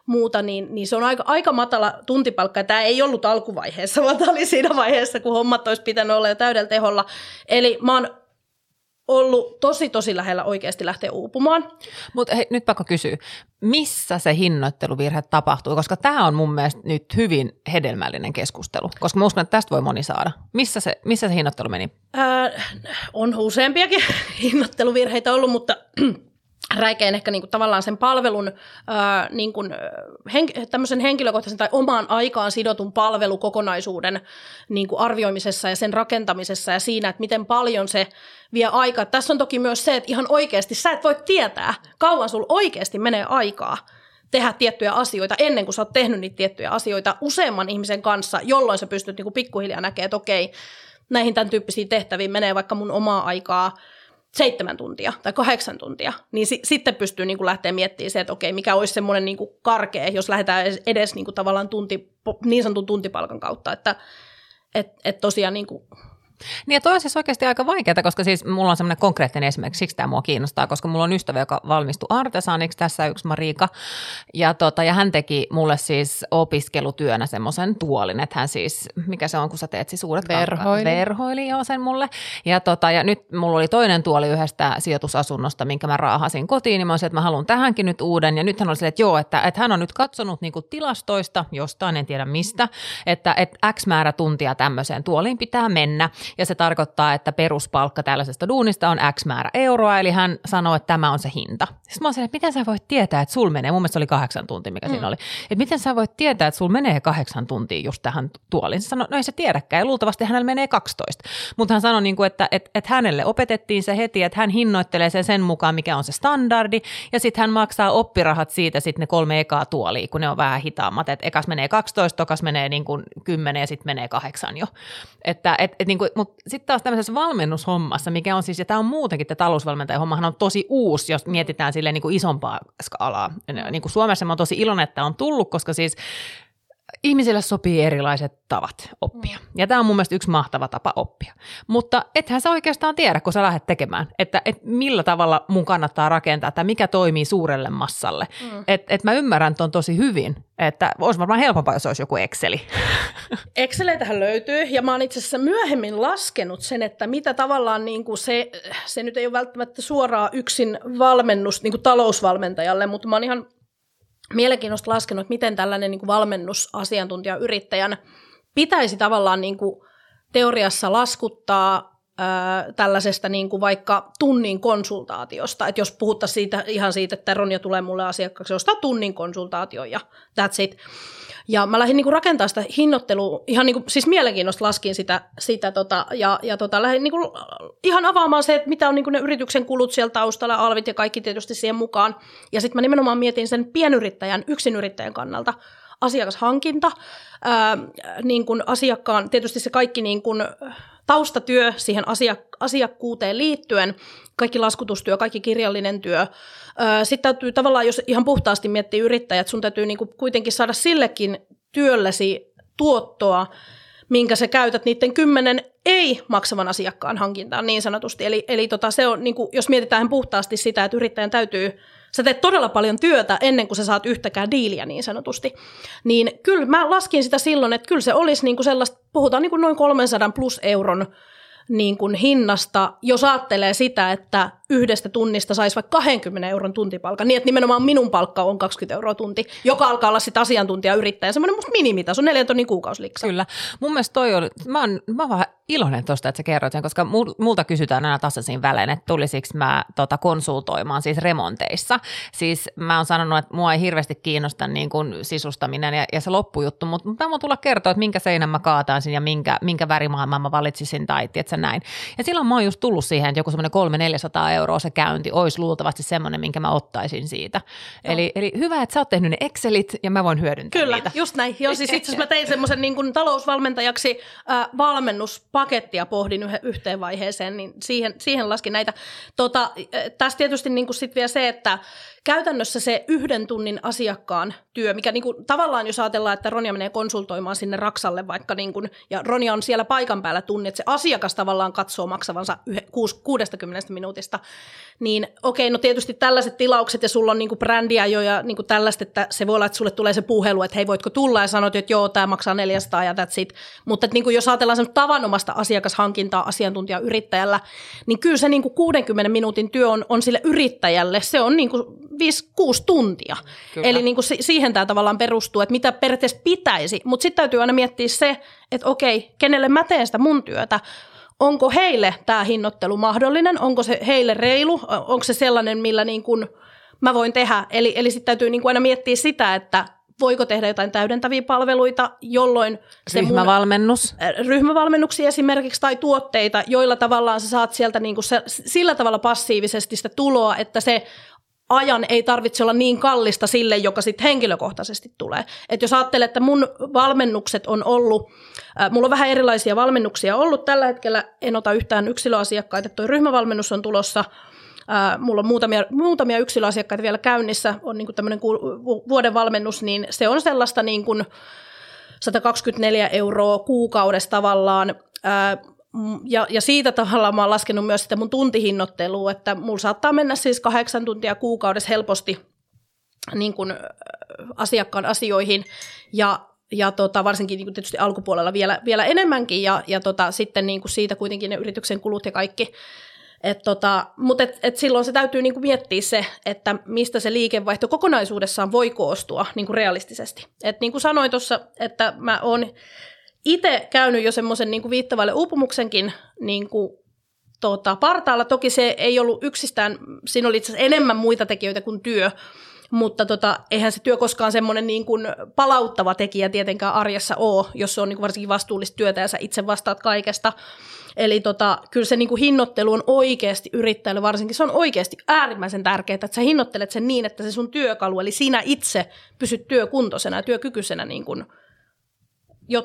muuta, niin, niin se on aika, aika matala tuntipalkka. Tämä ei ollut alkuvaiheessa, vaan tämä oli siinä vaiheessa, kun hommat olisi pitänyt olla jo täydellä teholla. Eli mä oon ollut tosi tosi lähellä oikeasti lähteä uupumaan. Mutta nyt pakko kysyä, missä se hinnoitteluvirhe tapahtuu, koska tämä on mun mielestä nyt hyvin hedelmällinen keskustelu, koska mä uskon, että tästä voi moni saada. Missä se, missä se hinnoittelu meni? Ää, on useampiakin hinnoitteluvirheitä ollut, mutta räikein ehkä niin kuin tavallaan sen palvelun ää, niin kuin, hen, henkilökohtaisen tai omaan aikaan sidotun palvelukokonaisuuden niin kuin arvioimisessa ja sen rakentamisessa ja siinä, että miten paljon se vie aikaa. Tässä on toki myös se, että ihan oikeasti sä et voi tietää, kauan sulla oikeasti menee aikaa tehdä tiettyjä asioita ennen kuin sä oot tehnyt niitä tiettyjä asioita useamman ihmisen kanssa, jolloin sä pystyt niin kuin pikkuhiljaa näkemään, että okei, näihin tämän tyyppisiin tehtäviin menee vaikka mun omaa aikaa – seitsemän tuntia tai kahdeksan tuntia, niin si- sitten pystyy niin kuin lähteä miettimään se, että okei, mikä olisi semmoinen niin kuin karkea, jos lähdetään edes, edes niin kuin tavallaan tunti, niin sanotun tuntipalkan kautta, että et, et tosiaan niin kuin niin ja toi on siis oikeasti aika vaikeaa, koska siis mulla on semmoinen konkreettinen esimerkki, siksi tämä mua kiinnostaa, koska mulla on ystävä, joka valmistui artesaaniksi, tässä yksi Marika, ja, tota, ja hän teki mulle siis opiskelutyönä semmoisen tuolin, että hän siis, mikä se on, kun sä teet siis uudet Verhoili. Verhoili, joo, sen mulle. Ja, tota, ja nyt mulla oli toinen tuoli yhdestä sijoitusasunnosta, minkä mä raahasin kotiin, niin mä olisin, että mä haluan tähänkin nyt uuden, ja nyt hän oli silleen, että joo, että, että hän on nyt katsonut niin tilastoista, jostain, en tiedä mistä, että, että X määrä tuntia tämmöiseen tuoliin pitää mennä, ja se tarkoittaa, että peruspalkka tällaisesta duunista on X määrä euroa, eli hän sanoi, että tämä on se hinta. Sitten mä olisin, että miten sä voit tietää, että sul menee, mun mielestä se oli kahdeksan tuntia, mikä mm. siinä oli, että miten sä voit tietää, että sul menee kahdeksan tuntia just tähän tuoliin. Se sanoi, no ei se tiedäkään, ja luultavasti hänellä menee 12. Mutta hän sanoi, niin kuin, että, että, että hänelle opetettiin se heti, että hän hinnoittelee sen sen mukaan, mikä on se standardi, ja sitten hän maksaa oppirahat siitä sitten ne kolme ekaa tuolia, kun ne on vähän hitaammat, että ekas menee 12, tokas menee niin kuin 10 ja sitten menee kahdeksan jo. Että, et, et, niin kuin, mutta sitten taas tämmöisessä valmennushommassa, mikä on siis, ja tämä on muutenkin, tämä talousvalmentajan hommahan on tosi uusi, jos mietitään silleen niin kuin isompaa skaalaa. Niin kuin Suomessa mä oon tosi iloinen, että on tullut, koska siis ihmisille sopii erilaiset tavat oppia. Mm. Ja tämä on mun mielestä yksi mahtava tapa oppia. Mutta ethän sä oikeastaan tiedä, kun sä lähdet tekemään, että et millä tavalla mun kannattaa rakentaa, tai mikä toimii suurelle massalle. Mm. Että et mä ymmärrän ton tosi hyvin, että olisi varmaan helpompaa, jos olisi joku Exceli. Exceleitähän löytyy, ja mä oon itse asiassa myöhemmin laskenut sen, että mitä tavallaan niin kuin se, se nyt ei ole välttämättä suoraan yksin valmennus niin kuin talousvalmentajalle, mutta mä oon ihan mielenkiinnosta laskenut, miten tällainen niin kuin valmennusasiantuntija yrittäjän pitäisi tavallaan niin kuin teoriassa laskuttaa ää, tällaisesta niin kuin vaikka tunnin konsultaatiosta. Että jos puhuttaisiin siitä, ihan siitä, että Ronja tulee mulle asiakkaaksi, ostaa tunnin konsultaatio ja that's it. Ja mä lähdin niinku rakentaa sitä hinnoittelua, ihan niinku, siis mielenkiinnosta laskin sitä, sitä tota, ja, ja tota, lähdin niinku, ihan avaamaan se, että mitä on niinku ne yrityksen kulut siellä taustalla, alvit ja kaikki tietysti siihen mukaan. Ja sitten mä nimenomaan mietin sen pienyrittäjän, yksinyrittäjän kannalta, asiakashankinta, ää, niin kuin asiakkaan, tietysti se kaikki niin kuin taustatyö siihen asiak- asiakkuuteen liittyen, kaikki laskutustyö, kaikki kirjallinen työ. Sitten täytyy tavallaan, jos ihan puhtaasti miettii yrittäjät, sun täytyy niin kuin kuitenkin saada sillekin työllesi tuottoa, minkä sä käytät niiden kymmenen ei maksavan asiakkaan hankintaan niin sanotusti. Eli, eli tota, se on, niin kuin, jos mietitään puhtaasti sitä, että yrittäjän täytyy sä teet todella paljon työtä ennen kuin sä saat yhtäkään diiliä niin sanotusti. Niin kyllä mä laskin sitä silloin, että kyllä se olisi niin kuin sellaista, puhutaan niin kuin noin 300 plus euron niin kuin hinnasta, jos ajattelee sitä, että yhdestä tunnista saisi vaikka 20 euron tuntipalkan, niin että nimenomaan minun palkka on 20 euroa tunti, joka alkaa olla sitten asiantuntijayrittäjä, semmoinen musta minimitaso, neljän tonnin kuukausiliksa. Kyllä. Mun mielestä toi oli, mä oon, mä vähän iloinen tuosta, että sä kerroit sen, koska multa kysytään aina tasaisin välein, että tulisiko mä tota, konsultoimaan siis remonteissa. Siis mä oon sanonut, että mua ei hirveästi kiinnosta niin kuin sisustaminen ja, ja se loppujuttu, mutta mä voin tulla kertoa, että minkä seinän mä kaataisin ja minkä, minkä värimaailman mä valitsisin tai tiedätkö, näin. Ja silloin mä oon just tullut siihen, että joku semmoinen 300-400 euroa se käynti olisi luultavasti semmoinen, minkä mä ottaisin siitä. Eli, eli hyvä, että sä oot tehnyt ne Excelit ja mä voin hyödyntää Kyllä, niitä. just näin. Joo, siis itse asiassa mä tein semmoisen niin talousvalmentajaksi äh, valmennuspakettia pohdin yh- yhteen vaiheeseen, niin siihen, siihen laskin näitä. Tota, tässä tietysti niin sitten vielä se, että käytännössä se yhden tunnin asiakkaan työ, mikä niin kuin, tavallaan jos ajatellaan, että Ronja menee konsultoimaan sinne Raksalle vaikka, niin kuin, ja Ronja on siellä paikan päällä tunni, että se asiakas tavallaan katsoo maksavansa 60 minuutista, niin okei, no tietysti tällaiset tilaukset ja sulla on niin kuin brändiä jo ja niin kuin tällaista, että se voi olla, että sulle tulee se puhelu, että hei voitko tulla ja sanot, että joo, tämä maksaa 400 ja that's it. Mutta että niin kuin jos ajatellaan sen tavanomasta asiakashankintaa asiantuntijayrittäjällä, niin kyllä se niin kuin 60 minuutin työ on, on sille yrittäjälle, se on niin kuin 5-6 tuntia. Kyllä. Eli niin kuin siihen tämä tavallaan perustuu, että mitä periaatteessa pitäisi, mutta sitten täytyy aina miettiä se, että okei, kenelle mä teen sitä mun työtä, onko heille tämä hinnoittelu mahdollinen, onko se heille reilu, onko se sellainen, millä niin kuin mä voin tehdä. Eli, eli sitten täytyy niin kuin aina miettiä sitä, että voiko tehdä jotain täydentäviä palveluita, jolloin se Ryhmävalmennus. Mun, ryhmävalmennuksia esimerkiksi tai tuotteita, joilla tavallaan sä saat sieltä niin kuin se, sillä tavalla passiivisesti sitä tuloa, että se ajan ei tarvitse olla niin kallista sille, joka sitten henkilökohtaisesti tulee. Et jos ajattelee, että mun valmennukset on ollut, äh, mulla on vähän erilaisia valmennuksia ollut tällä hetkellä, en ota yhtään yksilöasiakkaita, tuo ryhmävalmennus on tulossa, äh, mulla on muutamia, muutamia yksilöasiakkaita vielä käynnissä, on niin tämmöinen vuoden valmennus, niin se on sellaista niin kuin 124 euroa kuukaudessa tavallaan, äh, ja, ja siitä tavalla mä oon laskenut myös sitä mun tuntihinnoittelua, että mulla saattaa mennä siis kahdeksan tuntia kuukaudessa helposti niin kuin asiakkaan asioihin ja, ja tota, varsinkin niin tietysti alkupuolella vielä, vielä enemmänkin ja, ja tota, sitten niin kuin siitä kuitenkin ne yrityksen kulut ja kaikki. Et tota, mutta et, et silloin se täytyy niinku miettiä se, että mistä se liikevaihto kokonaisuudessaan voi koostua niinku realistisesti. Et niin kuin sanoin tuossa, että mä oon itse käynyt jo semmoisen niin viittavalle uupumuksenkin niin kuin, tota, partaalla. Toki se ei ollut yksistään, siinä oli itse enemmän muita tekijöitä kuin työ, mutta tota, eihän se työ koskaan semmoinen niin kuin palauttava tekijä tietenkään arjessa ole, jos se on niin kuin varsinkin vastuullista työtä ja sä itse vastaat kaikesta. Eli tota, kyllä se niin kuin hinnoittelu on oikeasti yrittäjälle varsinkin, se on oikeasti äärimmäisen tärkeää, että sä hinnoittelet sen niin, että se sun työkalu, eli sinä itse pysyt työkuntoisena ja työkykyisenä niin kuin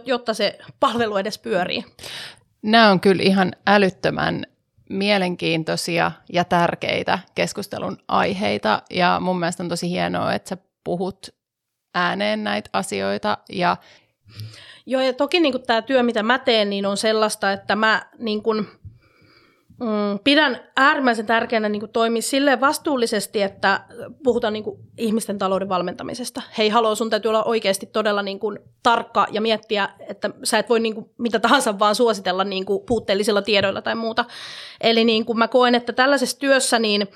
jotta se palvelu edes pyörii. Nämä on kyllä ihan älyttömän mielenkiintoisia ja tärkeitä keskustelun aiheita ja mun mielestä on tosi hienoa, että sä puhut ääneen näitä asioita ja Joo, ja toki niin tämä työ, mitä mä teen, niin on sellaista, että mä niin kuin, Mm, pidän äärimmäisen tärkeänä niin toimia silleen vastuullisesti, että puhutaan niin kuin ihmisten talouden valmentamisesta. Hei, haloo, sun täytyy olla oikeasti todella niin kuin tarkka ja miettiä, että sä et voi niin kuin mitä tahansa vaan suositella niin kuin puutteellisilla tiedoilla tai muuta. Eli niin kuin mä koen, että tällaisessa työssä niin –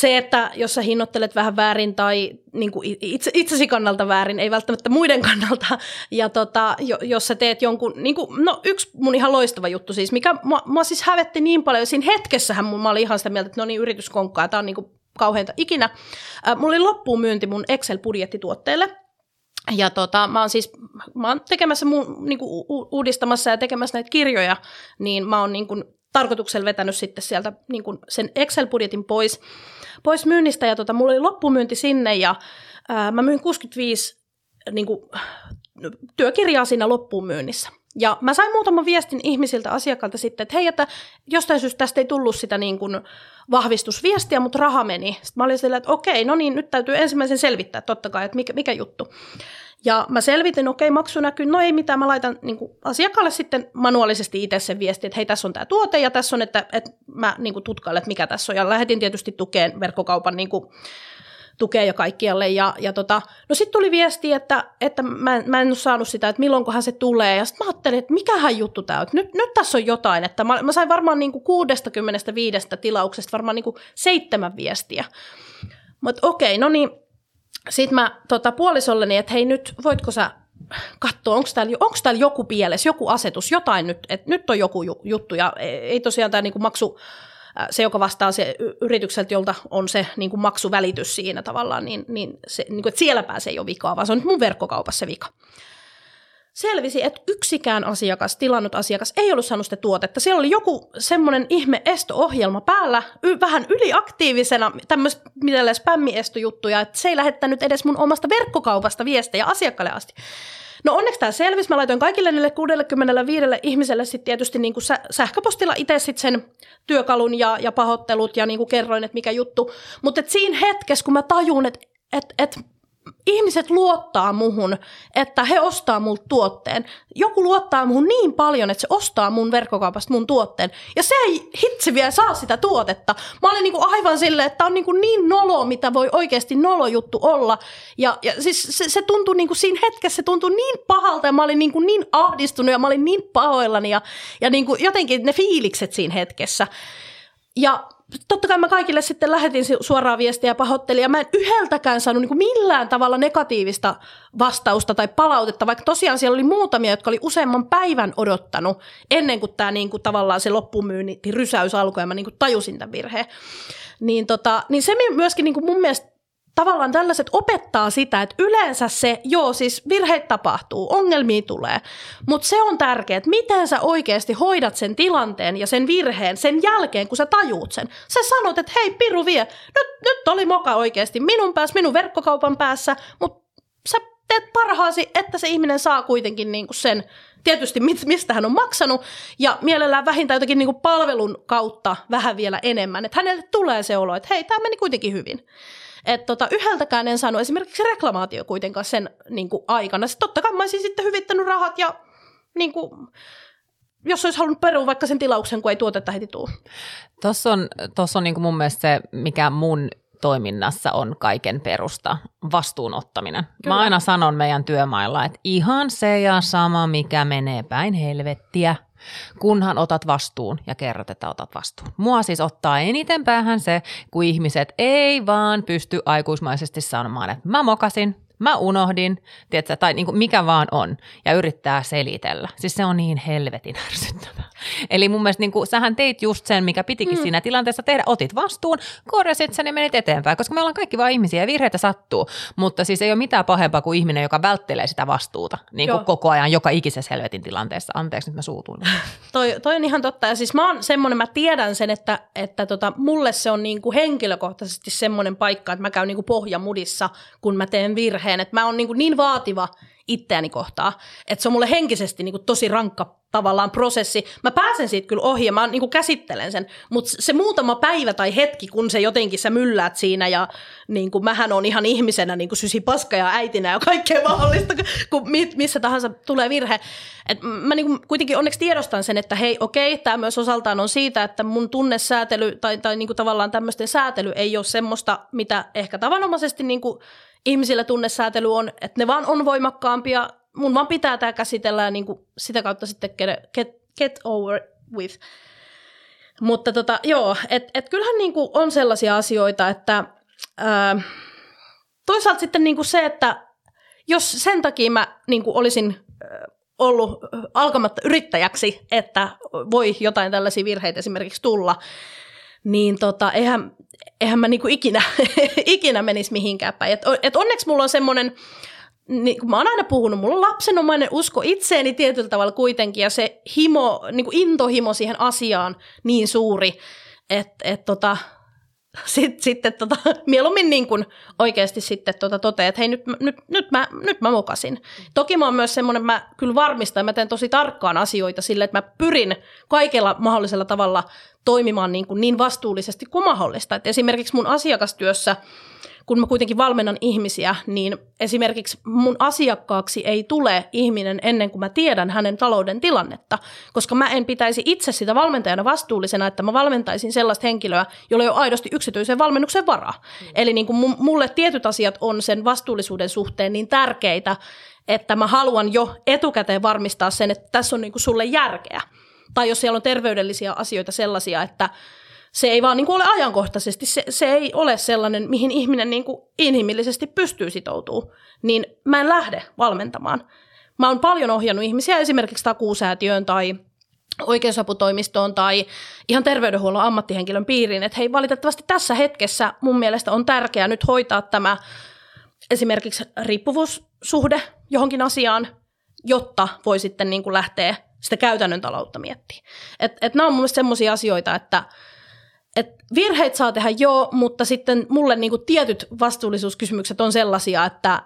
se, että jos sä hinnoittelet vähän väärin tai niin kuin itse, itsesi kannalta väärin, ei välttämättä muiden kannalta, ja tota, jos sä teet jonkun, niin kuin, no yksi mun ihan loistava juttu siis, mikä mua, mua siis hävetti niin paljon, siinä hetkessähän mun, mä olin ihan sitä mieltä, että no niin, yritys konkkaa, tämä on niin kuin kauheinta ikinä. Äh, mulla oli loppuun myynti mun Excel-budjettituotteelle, ja tota, mä oon siis mä oon tekemässä mun, niin kuin, uudistamassa ja tekemässä näitä kirjoja, niin mä oon niin kuin, tarkoituksella vetänyt sitten sieltä niin kuin sen Excel-budjetin pois, pois myynnistä ja tota, mulla oli loppumyynti sinne ja ää, mä myin 65 niin kuin, työkirjaa siinä loppuun myynnissä. Ja mä sain muutaman viestin ihmisiltä, asiakkailta sitten, että hei, että jostain syystä tästä ei tullut sitä niin kuin vahvistusviestiä, mutta raha meni. Sitten mä olin sillä, että okei, no niin, nyt täytyy ensimmäisen selvittää totta kai, että mikä, mikä juttu. Ja mä selvitin, okei, maksu näkyy, no ei mitään, mä laitan niin kuin asiakkaalle sitten manuaalisesti itse sen viesti, että hei, tässä on tämä tuote ja tässä on, että, että mä niin kuin tutkailen, että mikä tässä on. Ja lähetin tietysti tukeen verkkokaupan niin kuin, tukea jo kaikkialle. Ja, ja tota, no sitten tuli viesti, että, että mä, mä en ole saanut sitä, että milloinkohan se tulee. Ja sitten mä ajattelin, että mikähän juttu tämä on. Nyt, nyt tässä on jotain. Että mä, mä sain varmaan niin kuin 65 tilauksesta varmaan niin kuin seitsemän viestiä. Mutta okei, no niin, sitten mä tota, puolisolleni, että hei nyt voitko sä katsoa, onko täällä, onko täällä joku pieles, joku asetus, jotain nyt, että nyt on joku juttu. Ja ei tosiaan tämä niinku maksu, se, joka vastaa se yritykseltä, jolta on se niin kuin maksuvälitys siinä tavallaan, niin, niin, se, niin kuin, että siellä pääsee jo vikaa, vaan se on nyt mun verkkokaupassa se vika selvisi, että yksikään asiakas, tilannut asiakas, ei ollut saanut sitä tuotetta. Siellä oli joku semmoinen ihme esto-ohjelma päällä, y- vähän yliaktiivisena, tämmöistä mitä spämmiestojuttuja, että se ei lähettänyt edes mun omasta verkkokaupasta viestejä asiakkaalle asti. No onneksi tämä selvisi. Mä laitoin kaikille niille 65 ihmiselle sitten tietysti niin kuin sä- sähköpostilla itse sitten sen työkalun ja, ja pahoittelut ja niin kuin kerroin, että mikä juttu. Mutta siinä hetkessä, kun mä tajun, että et, et ihmiset luottaa muhun, että he ostaa multa tuotteen. Joku luottaa muhun niin paljon, että se ostaa mun verkkokaupasta mun tuotteen. Ja se ei hitsi vielä saa sitä tuotetta. Mä olin niinku aivan silleen, että on niinku niin nolo, mitä voi oikeasti nolo juttu olla. Ja, ja siis se, se tuntui niinku siinä hetkessä, se tuntui niin pahalta ja mä olin niinku niin ahdistunut ja mä olin niin pahoillani ja, ja niinku jotenkin ne fiilikset siinä hetkessä. Ja totta kai mä kaikille sitten lähetin suoraa viestiä ja pahoittelin, ja mä en yhdeltäkään saanut niin kuin millään tavalla negatiivista vastausta tai palautetta, vaikka tosiaan siellä oli muutamia, jotka oli useamman päivän odottanut ennen kuin tämä niin kuin tavallaan se loppumyynti rysäys alkoi, ja mä niin kuin tajusin tämän virheen. Niin, tota, niin se myöskin niin kuin mun mielestä tavallaan tällaiset opettaa sitä, että yleensä se, joo siis virheitä tapahtuu, ongelmia tulee, mutta se on tärkeää, että miten sä oikeasti hoidat sen tilanteen ja sen virheen sen jälkeen, kun sä tajuut sen. Sä sanot, että hei Piru vie, nyt, nyt oli moka oikeasti minun päässä, minun verkkokaupan päässä, mutta sä teet parhaasi, että se ihminen saa kuitenkin niinku sen, tietysti mistä hän on maksanut, ja mielellään vähintään jotenkin niinku palvelun kautta vähän vielä enemmän, että hänelle tulee se olo, että hei, tämä meni kuitenkin hyvin. Että tota, yhdeltäkään en saanut esimerkiksi reklamaatio kuitenkaan sen niin kuin, aikana. Sitten totta kai mä olisin sitten hyvittänyt rahat ja niin kuin, jos olisi halunnut perua vaikka sen tilauksen, kun ei tuotetta heti tule. Tuossa on, tossa on niin kuin mun mielestä se, mikä mun toiminnassa on kaiken perusta, vastuunottaminen. Kyllä. Mä aina sanon meidän työmailla, että ihan se ja sama, mikä menee päin helvettiä – kunhan otat vastuun ja kerrot, että otat vastuun. Mua siis ottaa eniten päähän se, kun ihmiset ei vaan pysty aikuismaisesti sanomaan, että mä mokasin, mä unohdin, tiedätkö, tai niin kuin mikä vaan on, ja yrittää selitellä. Siis se on niin helvetin ärsyttävää. Eli mun mielestä niin kuin, sähän teit just sen, mikä pitikin mm. siinä tilanteessa tehdä. Otit vastuun, korjasit sen ja menit eteenpäin, koska me ollaan kaikki vain ihmisiä ja virheitä sattuu. Mutta siis ei ole mitään pahempaa kuin ihminen, joka välttelee sitä vastuuta niin kuin koko ajan joka ikisessä helvetin tilanteessa. Anteeksi, nyt mä suutuin. toi, toi on ihan totta. Ja siis mä oon semmoinen, mä tiedän sen, että, että tota, mulle se on niin kuin henkilökohtaisesti semmoinen paikka, että mä käyn niin kuin pohjamudissa, kun mä teen virheen. Että mä oon niin, kuin niin vaativa itseäni kohtaa. Että se on mulle henkisesti niin kuin tosi rankka tavallaan prosessi. Mä pääsen siitä kyllä ohi ja mä niin kuin käsittelen sen, mutta se muutama päivä tai hetki, kun se jotenkin sä mylläät siinä ja niin kuin mähän on ihan ihmisenä niin kuin sysi paska ja äitinä ja kaikkea mahdollista, kun missä tahansa tulee virhe. Et mä niin kuin kuitenkin onneksi tiedostan sen, että hei okei, tämä myös osaltaan on siitä, että mun tunnesäätely tai, tai niin kuin tavallaan tämmöisten säätely ei ole semmoista, mitä ehkä tavanomaisesti niin kuin ihmisillä tunnesäätely on, että ne vaan on voimakkaampia. Mun vaan pitää tämä käsitellä ja niin kuin sitä kautta sitten get, get over with. Mutta tota, joo, että et kyllähän niin kuin on sellaisia asioita, että ää, toisaalta sitten niin kuin se, että jos sen takia mä niin kuin olisin ollut alkamatta yrittäjäksi, että voi jotain tällaisia virheitä esimerkiksi tulla, niin tota, eihän, eihän mä niinku ikinä, ikinä menisi mihinkään päin. Et, et onneksi mulla on semmoinen, niin kuin mä oon aina puhunut, mulla on lapsenomainen usko itseeni tietyllä tavalla kuitenkin, ja se himo, niin kuin intohimo siihen asiaan niin suuri, että et tota, sitten, sitten tota, mieluummin niin kuin oikeasti sitten tota totean, että hei nyt, nyt, nyt, mä, nyt mä mokasin. Toki mä oon myös semmoinen, mä kyllä varmistan, mä teen tosi tarkkaan asioita sille, että mä pyrin kaikella mahdollisella tavalla toimimaan niin, kuin niin vastuullisesti kuin mahdollista. Et esimerkiksi mun asiakastyössä kun mä kuitenkin valmennan ihmisiä, niin esimerkiksi mun asiakkaaksi ei tule ihminen ennen kuin mä tiedän hänen talouden tilannetta, koska mä en pitäisi itse sitä valmentajana vastuullisena, että mä valmentaisin sellaista henkilöä, jolla ei ole aidosti yksityisen valmennuksen varaa. Mm. Eli niin kuin mulle tietyt asiat on sen vastuullisuuden suhteen niin tärkeitä, että mä haluan jo etukäteen varmistaa sen, että tässä on niin kuin sulle järkeä. Tai jos siellä on terveydellisiä asioita sellaisia, että se ei vaan niin kuin ole ajankohtaisesti, se, se ei ole sellainen, mihin ihminen niin kuin inhimillisesti pystyy sitoutumaan, niin mä en lähde valmentamaan. Mä oon paljon ohjannut ihmisiä esimerkiksi takuusäätiöön tai oikeusaputoimistoon tai ihan terveydenhuollon ammattihenkilön piiriin, että hei valitettavasti tässä hetkessä mun mielestä on tärkeää nyt hoitaa tämä esimerkiksi riippuvuussuhde johonkin asiaan, jotta voi sitten niin kuin lähteä sitä käytännön taloutta miettimään. Et, et nämä on mun mielestä asioita, että et virheitä saa tehdä joo, mutta sitten mulle niinku tietyt vastuullisuuskysymykset on sellaisia, että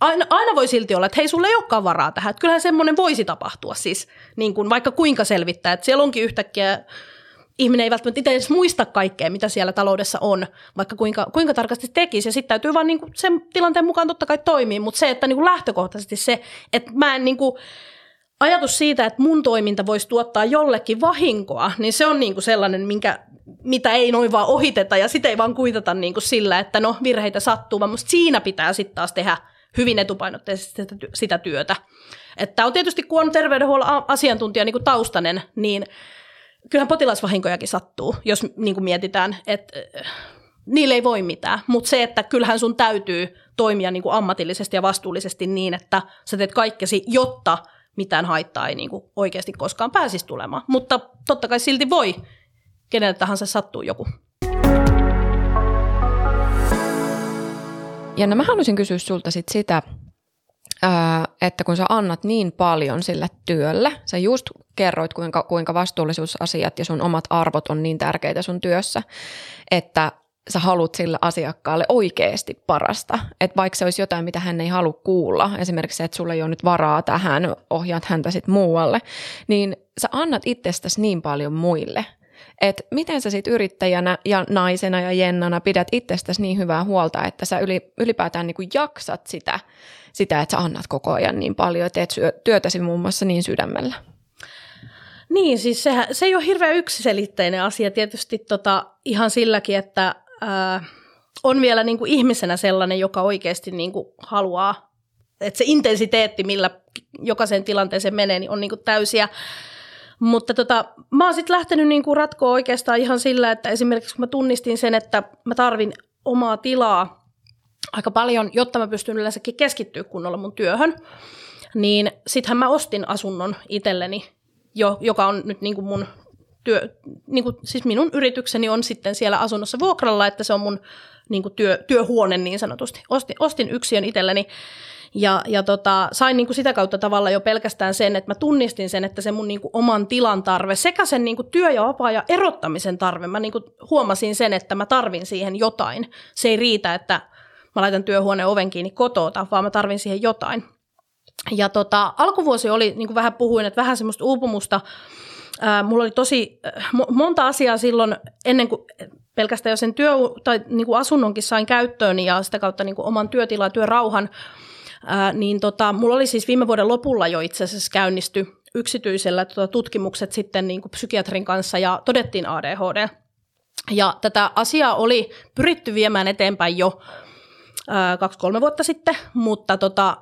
aina, aina voi silti olla, että hei, sulle ei olekaan varaa tähän. Että kyllähän semmoinen voisi tapahtua siis, niin kuin vaikka kuinka selvittää. Että siellä onkin yhtäkkiä ihminen ei välttämättä itse edes muista kaikkea, mitä siellä taloudessa on, vaikka kuinka, kuinka tarkasti tekisi. Ja sitten täytyy vaan niin kuin sen tilanteen mukaan totta kai toimia, mutta se, että niin kuin lähtökohtaisesti se, että mä en niin kuin, ajatus siitä, että mun toiminta voisi tuottaa jollekin vahinkoa, niin se on niin kuin sellainen, minkä, mitä ei noin vaan ohiteta ja sitä ei vaan kuitata niin kuin sillä, että no virheitä sattuu, vaan musta siinä pitää sitten taas tehdä hyvin etupainotteisesti sitä työtä. Että on tietysti, kun on terveydenhuollon asiantuntija niin kuin taustanen, niin kyllähän potilasvahinkojakin sattuu, jos niin kuin mietitään, että äh, niille ei voi mitään. Mutta se, että kyllähän sun täytyy toimia niin kuin ammatillisesti ja vastuullisesti niin, että sä teet kaikkesi, jotta mitään haittaa ei niin kuin oikeasti koskaan pääsisi tulemaan. Mutta totta kai silti voi, kenelle tahansa sattuu joku. Janna, mä haluaisin kysyä sulta sit sitä, että kun sä annat niin paljon sille työlle, sä just kerroit, kuinka, kuinka vastuullisuusasiat ja sun omat arvot on niin tärkeitä sun työssä, että haluat sille asiakkaalle oikeasti parasta. Että vaikka se olisi jotain, mitä hän ei halua kuulla, esimerkiksi se, että sulla ei ole nyt varaa tähän, ohjaat häntä sitten muualle, niin sä annat itsestäsi niin paljon muille. Että miten sä sitten yrittäjänä ja naisena ja jennana pidät itsestäsi niin hyvää huolta, että sä ylipäätään niinku jaksat sitä, sitä, että sä annat koko ajan niin paljon ja teet työtäsi muun muassa niin sydämellä. Niin, siis sehän, se ei ole hirveän yksiselitteinen asia tietysti tota, ihan silläkin, että ää, on vielä niin kuin ihmisenä sellainen, joka oikeasti niin kuin haluaa, että se intensiteetti, millä jokaisen tilanteeseen menee, niin on niin kuin täysiä. Mutta tota, mä oon sitten lähtenyt niin kuin ratkoa oikeastaan ihan sillä, että esimerkiksi kun mä tunnistin sen, että mä tarvin omaa tilaa aika paljon, jotta mä pystyn yleensäkin keskittyä kunnolla mun työhön, niin sittenhän mä ostin asunnon itselleni, jo, joka on nyt niin kuin mun työ, niin kuin, siis minun yritykseni on sitten siellä asunnossa vuokralla, että se on mun niin kuin työ, työhuone niin sanotusti. Ostin, ostin yksiön itselleni ja, ja tota, sain niin kuin sitä kautta tavalla jo pelkästään sen, että mä tunnistin sen, että se mun niin kuin oman tilan tarve sekä sen niin kuin työ- ja vapaa- ja erottamisen tarve, mä niin kuin huomasin sen, että mä tarvin siihen jotain. Se ei riitä, että mä laitan työhuoneen oven kiinni kotota, vaan mä tarvin siihen jotain. Ja tota, alkuvuosi oli, niin kuin vähän puhuin, että vähän semmoista uupumusta, Ää, mulla oli tosi monta asiaa silloin ennen kuin pelkästään jo sen työ, tai niin kuin asunnonkin sain käyttöön ja sitä kautta niin kuin oman työtilan työrauhan, ää, niin tota, mulla oli siis viime vuoden lopulla jo itse asiassa käynnisty yksityisellä tota, tutkimukset sitten niin kuin psykiatrin kanssa ja todettiin ADHD. Ja tätä asiaa oli pyritty viemään eteenpäin jo kaksi-kolme vuotta sitten, mutta tota,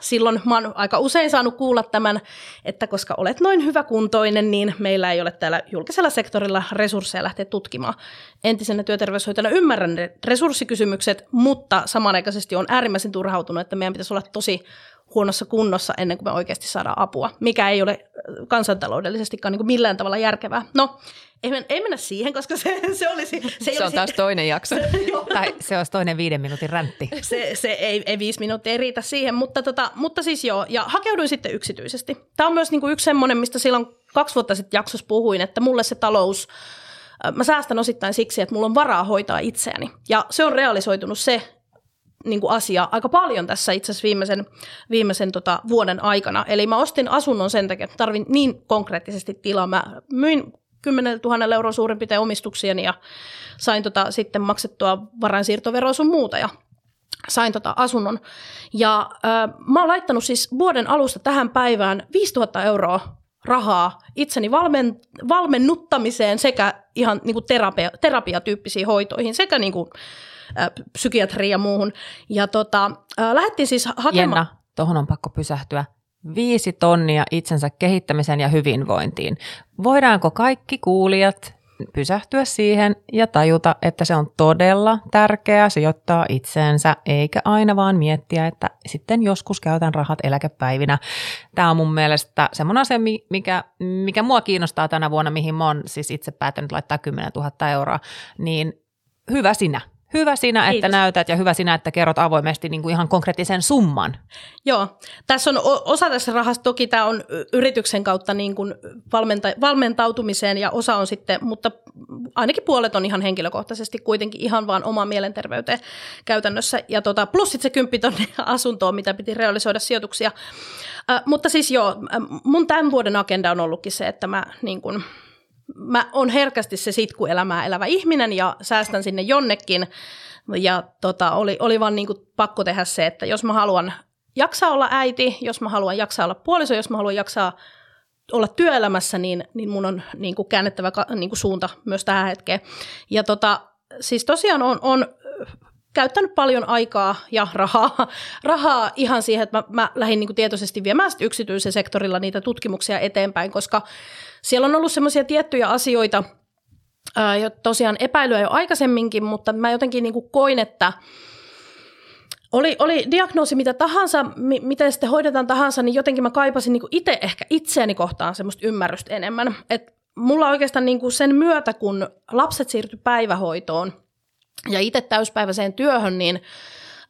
silloin mä oon aika usein saanut kuulla tämän, että koska olet noin hyväkuntoinen, niin meillä ei ole täällä julkisella sektorilla resursseja lähteä tutkimaan. Entisenä työterveyshoitajana ymmärrän ne resurssikysymykset, mutta samanaikaisesti on äärimmäisen turhautunut, että meidän pitäisi olla tosi huonossa kunnossa ennen kuin me oikeasti saadaan apua, mikä ei ole kansantaloudellisestikaan niin kuin millään tavalla järkevää. No, ei, men, ei mennä siihen, koska se, se olisi... Se, se olisi, on taas toinen jakso. tai se olisi toinen viiden minuutin räntti. Se, se ei, ei viisi minuuttia ei riitä siihen, mutta, tota, mutta siis joo, ja hakeuduin sitten yksityisesti. Tämä on myös niin kuin yksi semmoinen, mistä silloin kaksi vuotta sitten jaksossa puhuin, että mulle se talous, mä säästän osittain siksi, että mulla on varaa hoitaa itseäni. Ja se on realisoitunut se niin kuin asia aika paljon tässä itse asiassa viimeisen, viimeisen tota, vuoden aikana. Eli mä ostin asunnon sen takia, että tarvin niin konkreettisesti tilaa. Mä myin 10 000 euron suurin piirtein omistuksiani ja sain tota, sitten maksettua varainsiirtoveroa sun muuta ja sain tota asunnon. Ja äh, mä oon laittanut siis vuoden alusta tähän päivään 5000 euroa rahaa itseni valmen, valmennuttamiseen sekä ihan niin kuin terapia, terapiatyyppisiin hoitoihin sekä niin kuin, äh, psykiatriin ja muuhun. Ja tota, äh, lähdettiin siis hakemaan... Jenna, tuohon on pakko pysähtyä. Viisi tonnia itsensä kehittämiseen ja hyvinvointiin. Voidaanko kaikki kuulijat pysähtyä siihen ja tajuta, että se on todella tärkeää sijoittaa itseensä, eikä aina vaan miettiä, että sitten joskus käytän rahat eläkepäivinä. Tämä on mun mielestä semmoinen asia, mikä, mikä mua kiinnostaa tänä vuonna, mihin mä oon siis itse päättänyt laittaa 10 000 euroa, niin hyvä sinä Hyvä sinä, että näytät ja hyvä sinä, että kerrot avoimesti niin kuin ihan konkreettisen summan. Joo, tässä on osa tässä rahasta, toki tämä on yrityksen kautta niin kuin valmenta- valmentautumiseen ja osa on sitten, mutta ainakin puolet on ihan henkilökohtaisesti kuitenkin ihan vaan oma mielenterveyteen käytännössä. Ja tota, plus sitten se kymppitonne asuntoon, mitä piti realisoida sijoituksia. Äh, mutta siis joo, mun tämän vuoden agenda on ollutkin se, että mä niin kuin, mä on herkästi se sitkuelämää elävä ihminen ja säästän sinne jonnekin. Ja tota, oli, oli vaan niin pakko tehdä se, että jos mä haluan jaksaa olla äiti, jos mä haluan jaksaa olla puoliso, jos mä haluan jaksaa olla työelämässä, niin, niin mun on niin kuin käännettävä niin kuin suunta myös tähän hetkeen. Ja tota, siis tosiaan on, on käyttänyt paljon aikaa ja rahaa, rahaa ihan siihen, että mä, mä lähdin niin kuin tietoisesti viemään yksityisen sektorilla niitä tutkimuksia eteenpäin, koska siellä on ollut semmoisia tiettyjä asioita, ää, jo tosiaan epäilyä jo aikaisemminkin, mutta mä jotenkin niin kuin koin, että oli, oli diagnoosi mitä tahansa, mi, miten sitten hoidetaan tahansa, niin jotenkin mä kaipasin niin itse ehkä itseäni kohtaan semmoista ymmärrystä enemmän. Et mulla oikeastaan niin kuin sen myötä, kun lapset siirtyi päivähoitoon ja itse täyspäiväiseen työhön, niin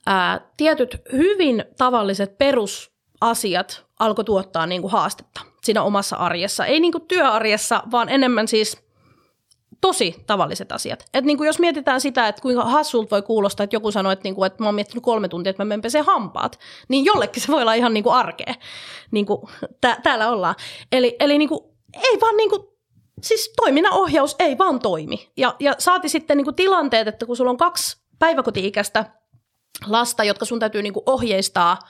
ää, tietyt hyvin tavalliset perusasiat alkoi tuottaa niin kuin haastetta siinä omassa arjessa. Ei niin kuin työarjessa, vaan enemmän siis tosi tavalliset asiat. Et niin kuin jos mietitään sitä, että kuinka hassulta voi kuulostaa, että joku sanoo, että, niin kuin, että mä oon miettinyt kolme tuntia, että mä menen pesee hampaat, niin jollekin se voi olla ihan niin kuin arkea. Niin kuin tää, täällä ollaan. Eli, eli niin kuin, ei vaan niin kuin, siis toiminnan ohjaus ei vaan toimi. Ja, ja saati sitten niin kuin tilanteet, että kun sulla on kaksi päiväkoti-ikäistä lasta, jotka sun täytyy niin kuin ohjeistaa –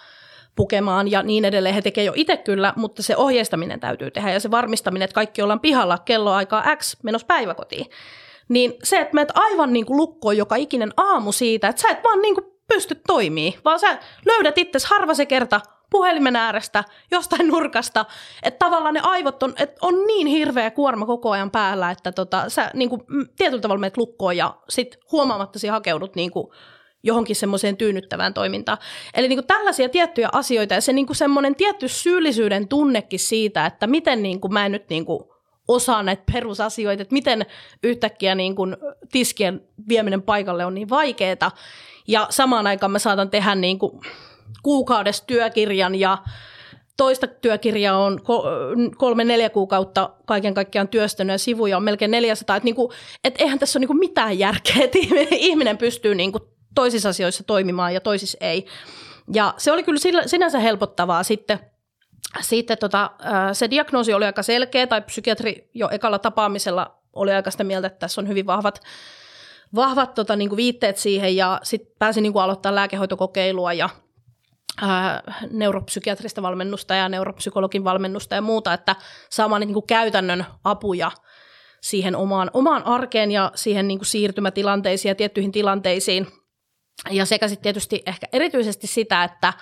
pukemaan ja niin edelleen. He tekevät jo itse kyllä, mutta se ohjeistaminen täytyy tehdä ja se varmistaminen, että kaikki ollaan pihalla kelloaikaa X menossa päiväkotiin. Niin se, että meet aivan niin kuin lukkoon joka ikinen aamu siitä, että sä et vaan niin kuin pysty toimii, vaan sä löydät itse harva se kerta puhelimen äärestä, jostain nurkasta, että tavallaan ne aivot on, että on niin hirveä kuorma koko ajan päällä, että tota, sä niin kuin, tietyllä tavalla menet lukkoon ja sit huomaamattasi hakeudut niin kuin johonkin semmoiseen tyynnyttävään toimintaan. Eli niin kuin tällaisia tiettyjä asioita ja se niin kuin semmoinen tietty syyllisyyden tunnekin siitä, että miten niin kuin mä en nyt niin kuin osaa näitä perusasioita, että miten yhtäkkiä niin kuin tiskien vieminen paikalle on niin vaikeaa. Ja samaan aikaan mä saatan tehdä niin kuin kuukaudessa työkirjan ja toista työkirjaa on kolme-neljä kuukautta kaiken kaikkiaan työstänyt ja sivuja on melkein 400. Että, niin kuin, että eihän tässä ole niin kuin mitään järkeä, että ihminen pystyy niin kuin toisissa asioissa toimimaan ja toisissa ei. Ja se oli kyllä sinänsä helpottavaa sitten. Sitten tota, se diagnoosi oli aika selkeä, tai psykiatri jo ekalla tapaamisella oli aika sitä mieltä, että tässä on hyvin vahvat, vahvat tota, niin viitteet siihen, ja sitten pääsin niin aloittaa lääkehoitokokeilua ja ää, neuropsykiatrista valmennusta ja neuropsykologin valmennusta ja muuta, että saamaan niin kuin käytännön apuja siihen omaan, omaan arkeen ja siihen niin kuin siirtymätilanteisiin ja tiettyihin tilanteisiin – ja sekä sitten tietysti ehkä erityisesti sitä, että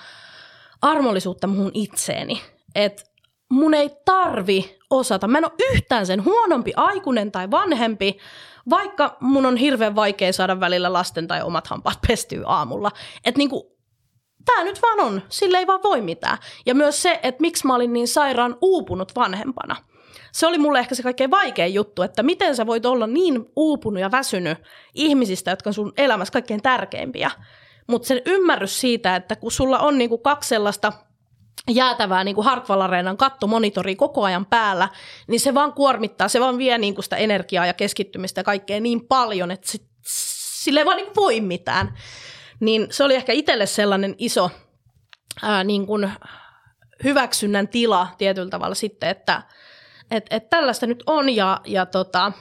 armollisuutta muun itseeni. Että mun ei tarvi osata. Mä en ole yhtään sen huonompi aikuinen tai vanhempi, vaikka mun on hirveän vaikea saada välillä lasten tai omat hampaat pestyä aamulla. Että niinku, tämä nyt vaan on, sille ei vaan voi mitään. Ja myös se, että miksi mä olin niin sairaan uupunut vanhempana – se oli mulle ehkä se kaikkein vaikein juttu, että miten sä voit olla niin uupunut ja väsynyt ihmisistä, jotka on sun elämässä kaikkein tärkeimpiä. Mutta sen ymmärrys siitä, että kun sulla on niinku kaksi sellaista jäätävää niin kuin Hartwall kattomonitori koko ajan päällä, niin se vaan kuormittaa, se vaan vie niin kuin sitä energiaa ja keskittymistä ja kaikkea niin paljon, että sille ei vaan niin voi mitään. Niin se oli ehkä itselle sellainen iso ää, niin kuin hyväksynnän tila tietyllä tavalla sitten, että että et tällaista nyt on ja, ja tota,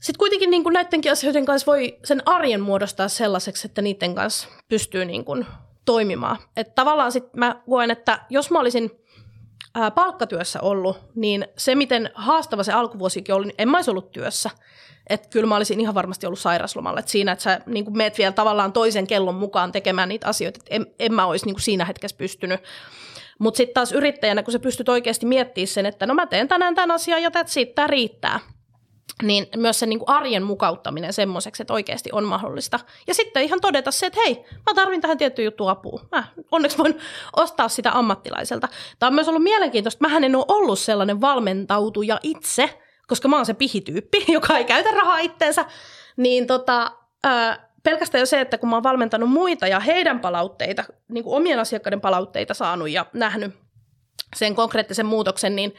sitten kuitenkin niin kuin näidenkin asioiden kanssa voi sen arjen muodostaa sellaiseksi, että niiden kanssa pystyy niin kuin toimimaan. Että tavallaan sitten mä koen, että jos mä olisin ää, palkkatyössä ollut, niin se miten haastava se alkuvuosikin oli, niin en mä olisi ollut työssä. Että kyllä mä olisin ihan varmasti ollut sairaslomalla. Et siinä, että sä niin meet vielä tavallaan toisen kellon mukaan tekemään niitä asioita, että en, en mä olisi niin siinä hetkessä pystynyt. Mutta sitten taas yrittäjänä, kun sä pystyt oikeasti miettimään sen, että no mä teen tänään tämän asian ja that siitä riittää, niin myös se niin kuin arjen mukauttaminen semmoiseksi, että oikeasti on mahdollista. Ja sitten ihan todeta se, että hei, mä tarvin tähän tiettyyn juttuun apua. Mä onneksi voin ostaa sitä ammattilaiselta. Tämä on myös ollut mielenkiintoista. Mähän en ole ollut sellainen valmentautuja itse, koska mä oon se pihityyppi, joka ei käytä rahaa itteensä. Niin tota, pelkästään jo se, että kun mä oon valmentanut muita ja heidän palautteita, niin kuin omien asiakkaiden palautteita saanut ja nähnyt sen konkreettisen muutoksen, niin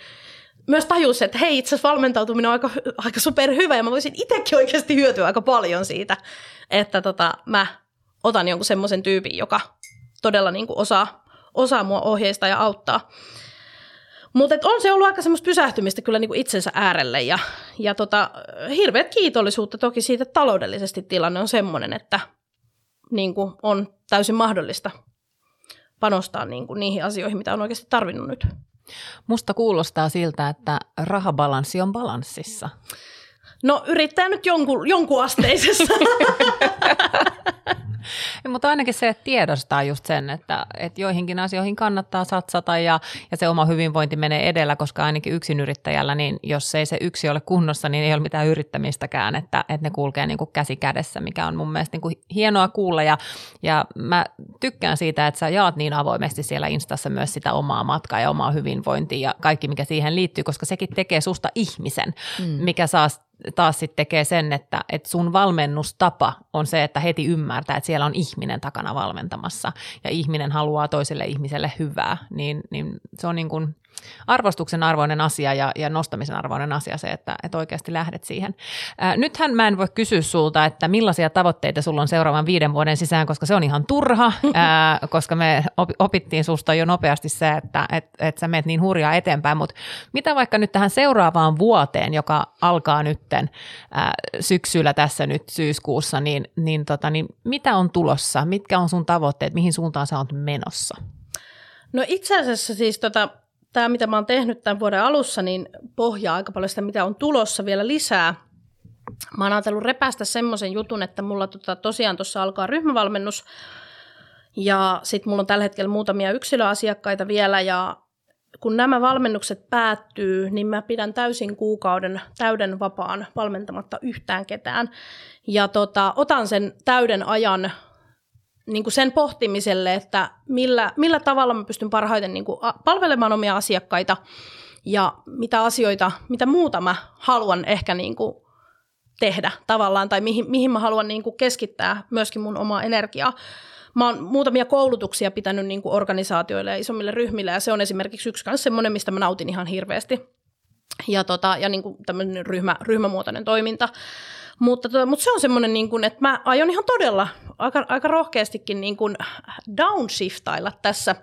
myös tajus, että hei, itse asiassa valmentautuminen on aika, aika superhyvä ja mä voisin itsekin oikeasti hyötyä aika paljon siitä, että tota, mä otan jonkun semmoisen tyypin, joka todella niin kuin osaa, osaa mua ohjeista ja auttaa. Mutta on se ollut aika semmoista pysähtymistä kyllä niin kuin itsensä äärelle ja, ja tota, hirveät kiitollisuutta toki siitä, että taloudellisesti tilanne on semmoinen, että niin kuin on täysin mahdollista panostaa niin kuin niihin asioihin, mitä on oikeasti tarvinnut nyt. Musta kuulostaa siltä, että rahabalanssi on balanssissa. No yrittää nyt jonkun, jonkun asteisessa. Ja, mutta ainakin se, että tiedostaa just sen, että, että joihinkin asioihin kannattaa satsata ja, ja se oma hyvinvointi menee edellä, koska ainakin yksin yrittäjällä, niin jos ei se yksi ole kunnossa, niin ei ole mitään yrittämistäkään, että, että ne kulkee niin kuin käsi kädessä, mikä on mun mielestä niin kuin hienoa kuulla ja, ja mä tykkään siitä, että sä jaat niin avoimesti siellä Instassa myös sitä omaa matkaa ja omaa hyvinvointia ja kaikki, mikä siihen liittyy, koska sekin tekee susta ihmisen, mm. mikä saa taas sitten tekee sen, että, että sun valmennustapa on se, että heti ymmärtää, että siellä on ihminen takana valmentamassa ja ihminen haluaa toiselle ihmiselle hyvää, niin, niin se on niin kuin arvostuksen arvoinen asia ja, ja nostamisen arvoinen asia se, että, että oikeasti lähdet siihen. Ää, nythän mä en voi kysyä sulta, että millaisia tavoitteita sulla on seuraavan viiden vuoden sisään, koska se on ihan turha, ää, koska me opittiin susta jo nopeasti se, että et, et sä meet niin hurjaa eteenpäin, mutta mitä vaikka nyt tähän seuraavaan vuoteen, joka alkaa nytten ää, syksyllä tässä nyt syyskuussa, niin, niin, tota, niin mitä on tulossa, mitkä on sun tavoitteet, mihin suuntaan sä oot menossa? No itse asiassa siis tota, tämä, mitä mä oon tehnyt tämän vuoden alussa, niin pohjaa aika paljon sitä, mitä on tulossa vielä lisää. Mä oon ajatellut repästä semmoisen jutun, että mulla tota, tosiaan tuossa alkaa ryhmävalmennus, ja sitten mulla on tällä hetkellä muutamia yksilöasiakkaita vielä, ja kun nämä valmennukset päättyy, niin mä pidän täysin kuukauden täyden vapaan valmentamatta yhtään ketään. Ja tota, otan sen täyden ajan niin kuin sen pohtimiselle, että millä, millä tavalla mä pystyn parhaiten niin kuin palvelemaan omia asiakkaita ja mitä asioita, mitä muuta mä haluan ehkä niin kuin tehdä tavallaan tai mihin, mihin mä haluan niin kuin keskittää myöskin mun omaa energiaa. Mä oon muutamia koulutuksia pitänyt niin kuin organisaatioille ja isommille ryhmille ja se on esimerkiksi yksi kanssa semmoinen, mistä mä nautin ihan hirveästi. Ja, tota, ja niin kuin tämmöinen ryhmä, ryhmämuotoinen toiminta. Mutta, to, mutta se on semmoinen, niin kuin, että mä aion ihan todella aika, aika rohkeastikin niin kuin downshiftailla tässä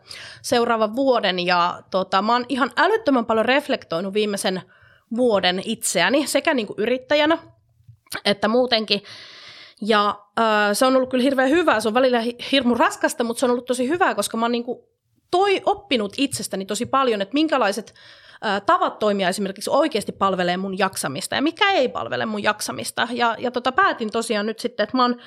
seuraavan vuoden. Ja tota, mä oon ihan älyttömän paljon reflektoinut viimeisen vuoden itseäni sekä niin kuin yrittäjänä että muutenkin. Ja äh, se on ollut kyllä hirveän hyvää. Se on välillä hirmu raskasta, mutta se on ollut tosi hyvää, koska mä oon niin kuin toi oppinut itsestäni tosi paljon, että minkälaiset tavat toimia esimerkiksi oikeasti palvelee mun jaksamista ja mikä ei palvele mun jaksamista. Ja, ja tota, päätin tosiaan nyt sitten, että mä oon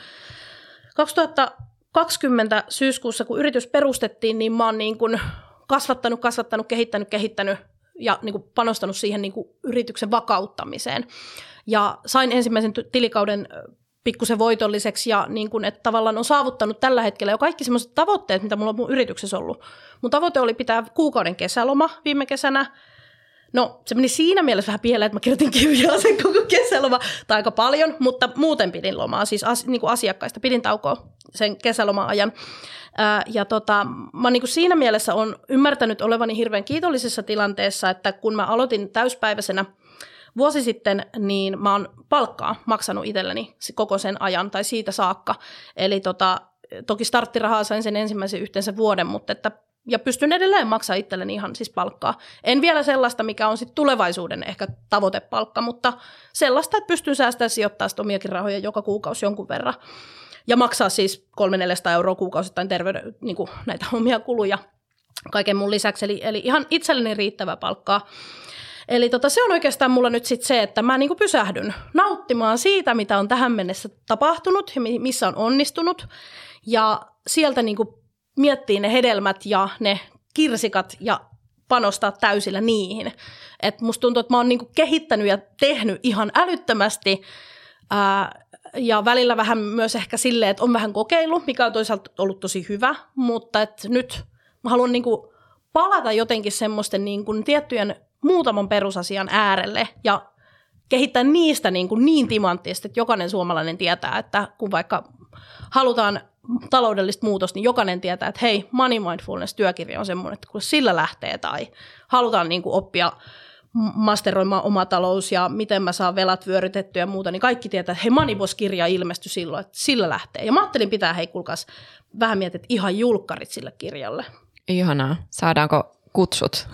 2020 syyskuussa, kun yritys perustettiin, niin mä oon niin kuin kasvattanut, kasvattanut, kehittänyt, kehittänyt ja niin kuin panostanut siihen niin kuin yrityksen vakauttamiseen. Ja sain ensimmäisen tilikauden pikkusen voitolliseksi ja niin kuin, että tavallaan on saavuttanut tällä hetkellä jo kaikki sellaiset tavoitteet, mitä mulla on mun yrityksessä ollut. Mun tavoite oli pitää kuukauden kesäloma viime kesänä, No se meni siinä mielessä vähän pieleen, että mä kirjoitin kirjaa sen koko kesäloma, tai aika paljon, mutta muuten pidin lomaa, siis as, niin kuin asiakkaista pidin taukoa sen kesäloma-ajan. Ää, ja tota, mä niin kuin siinä mielessä on ymmärtänyt olevani hirveän kiitollisessa tilanteessa, että kun mä aloitin täyspäiväisenä vuosi sitten, niin mä oon palkkaa maksanut itselleni koko sen ajan tai siitä saakka. Eli tota, toki starttirahaa sain sen ensimmäisen yhteensä vuoden, mutta että ja pystyn edelleen maksamaan itselleni ihan siis palkkaa. En vielä sellaista, mikä on sitten tulevaisuuden ehkä tavoitepalkka, mutta sellaista, että pystyn säästämään sijoittaa omiakin rahoja joka kuukausi jonkun verran. Ja maksaa siis 300-400 euroa kuukausittain terveyden, niin näitä omia kuluja kaiken mun lisäksi. Eli, eli ihan itselleni riittävä palkkaa. Eli tota, se on oikeastaan mulla nyt sit se, että mä niinku pysähdyn nauttimaan siitä, mitä on tähän mennessä tapahtunut ja missä on onnistunut. Ja sieltä niinku miettiä ne hedelmät ja ne kirsikat ja panostaa täysillä niihin. Et musta tuntuu, että mä oon niinku kehittänyt ja tehnyt ihan älyttömästi ää, ja välillä vähän myös ehkä silleen, että on vähän kokeillut, mikä on toisaalta ollut tosi hyvä, mutta et nyt mä haluan niinku palata jotenkin semmoisten niinku tiettyjen muutaman perusasian äärelle ja kehittää niistä niin, kuin niin timanttisesti, että jokainen suomalainen tietää, että kun vaikka halutaan taloudellista muutosta, niin jokainen tietää, että hei, Money Mindfulness-työkirja on semmoinen, että kun sillä lähtee tai halutaan niin kuin oppia masteroimaan oma talous ja miten mä saan velat vyörytettyä ja muuta, niin kaikki tietää, että hei, Moneyboss-kirja ilmestyi silloin, että sillä lähtee. Ja mä ajattelin pitää, hei, kuulkaas, vähän mietit, ihan julkkarit sille kirjalle. Ihanaa. Saadaanko kutsut?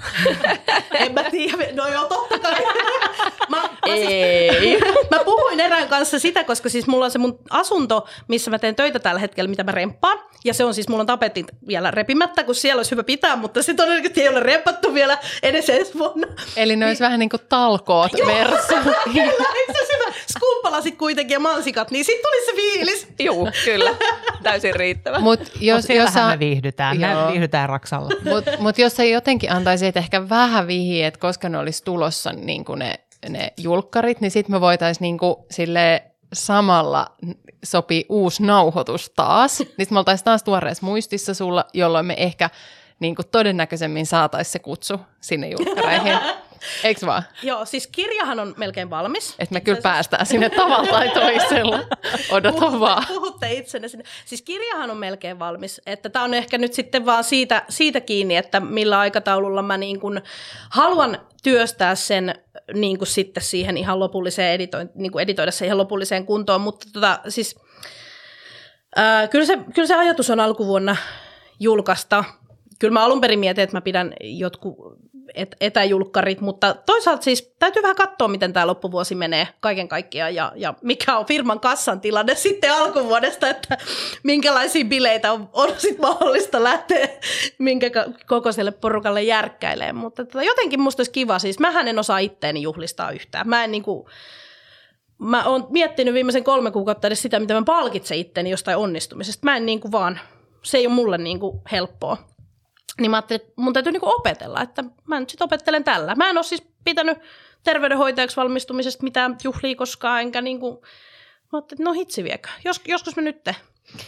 en mä tiedä, no joo totta kai. Mä, mä, siis- Ei. Siis, mä puhuin erään kanssa sitä, koska siis mulla on se mun asunto, missä mä teen töitä tällä hetkellä, mitä mä remppaan. Ja se on siis, mulla on tapetit vielä repimättä, kun siellä olisi hyvä pitää, mutta se todennäköisesti ei ole rempattu vielä edes ensi vuonna. Eli ne olisi vähän niin kuin talkoot versu. Eikö se hyvä? Skuuppalasit kuitenkin ja mansikat, niin sitten tuli se fiilis. Joo, kyllä. Täysin riittävä. Mut jos, Mut jos sä, me viihdytään. Joo. Me viihdytään Raksalla. Mutta mut jos sä jotenkin antaisit ehkä vähän vihiä, että koska ne olisi tulossa niin ne, ne julkkarit, niin sitten me voitaisiin niin kuin sille samalla sopii uusi nauhoitus taas. Niin me oltaisiin taas tuoreessa muistissa sulla, jolloin me ehkä niin kuin todennäköisemmin saataisiin se kutsu sinne julkkareihin. Eikö vaan? Joo, siis kirjahan on melkein valmis. Että me kyllä siis... päästään sinne tavalla tai toisella. Odota puhutte, vaan. Puhutte itsenne sinne. Siis kirjahan on melkein valmis. Että tämä on ehkä nyt sitten vaan siitä, siitä kiinni, että millä aikataululla mä niin kuin haluan työstää sen niin kuin sitten siihen ihan lopulliseen editoin, niin kuin editoida se ihan lopulliseen kuntoon. Mutta tota, siis, ää, kyllä, se, kyllä se ajatus on alkuvuonna julkaista. Kyllä mä alun perin mietin, että mä pidän jotkut et, etäjulkkarit, mutta toisaalta siis täytyy vähän katsoa, miten tämä loppuvuosi menee kaiken kaikkiaan ja, ja mikä on firman kassan tilanne sitten alkuvuodesta, että minkälaisia bileitä on, on sitten mahdollista lähteä minkä kokoiselle porukalle järkkäilemään. Mutta tota, jotenkin musta olisi kiva, siis mähän en osaa itteeni juhlistaa yhtään. Mä en niinku, mä oon miettinyt viimeisen kolme kuukautta edes sitä, mitä mä palkitsen itteni jostain onnistumisesta. Mä en niinku vaan, se ei ole mulle niinku helppoa. Niin mä ajattelin, että mun täytyy niinku opetella, että mä nyt sitten opettelen tällä. Mä en ole siis pitänyt terveydenhoitajaksi valmistumisesta mitään juhlia koskaan, enkä niinku, mä ajattelin, että no hitsi viekö. Jos, joskus me nyt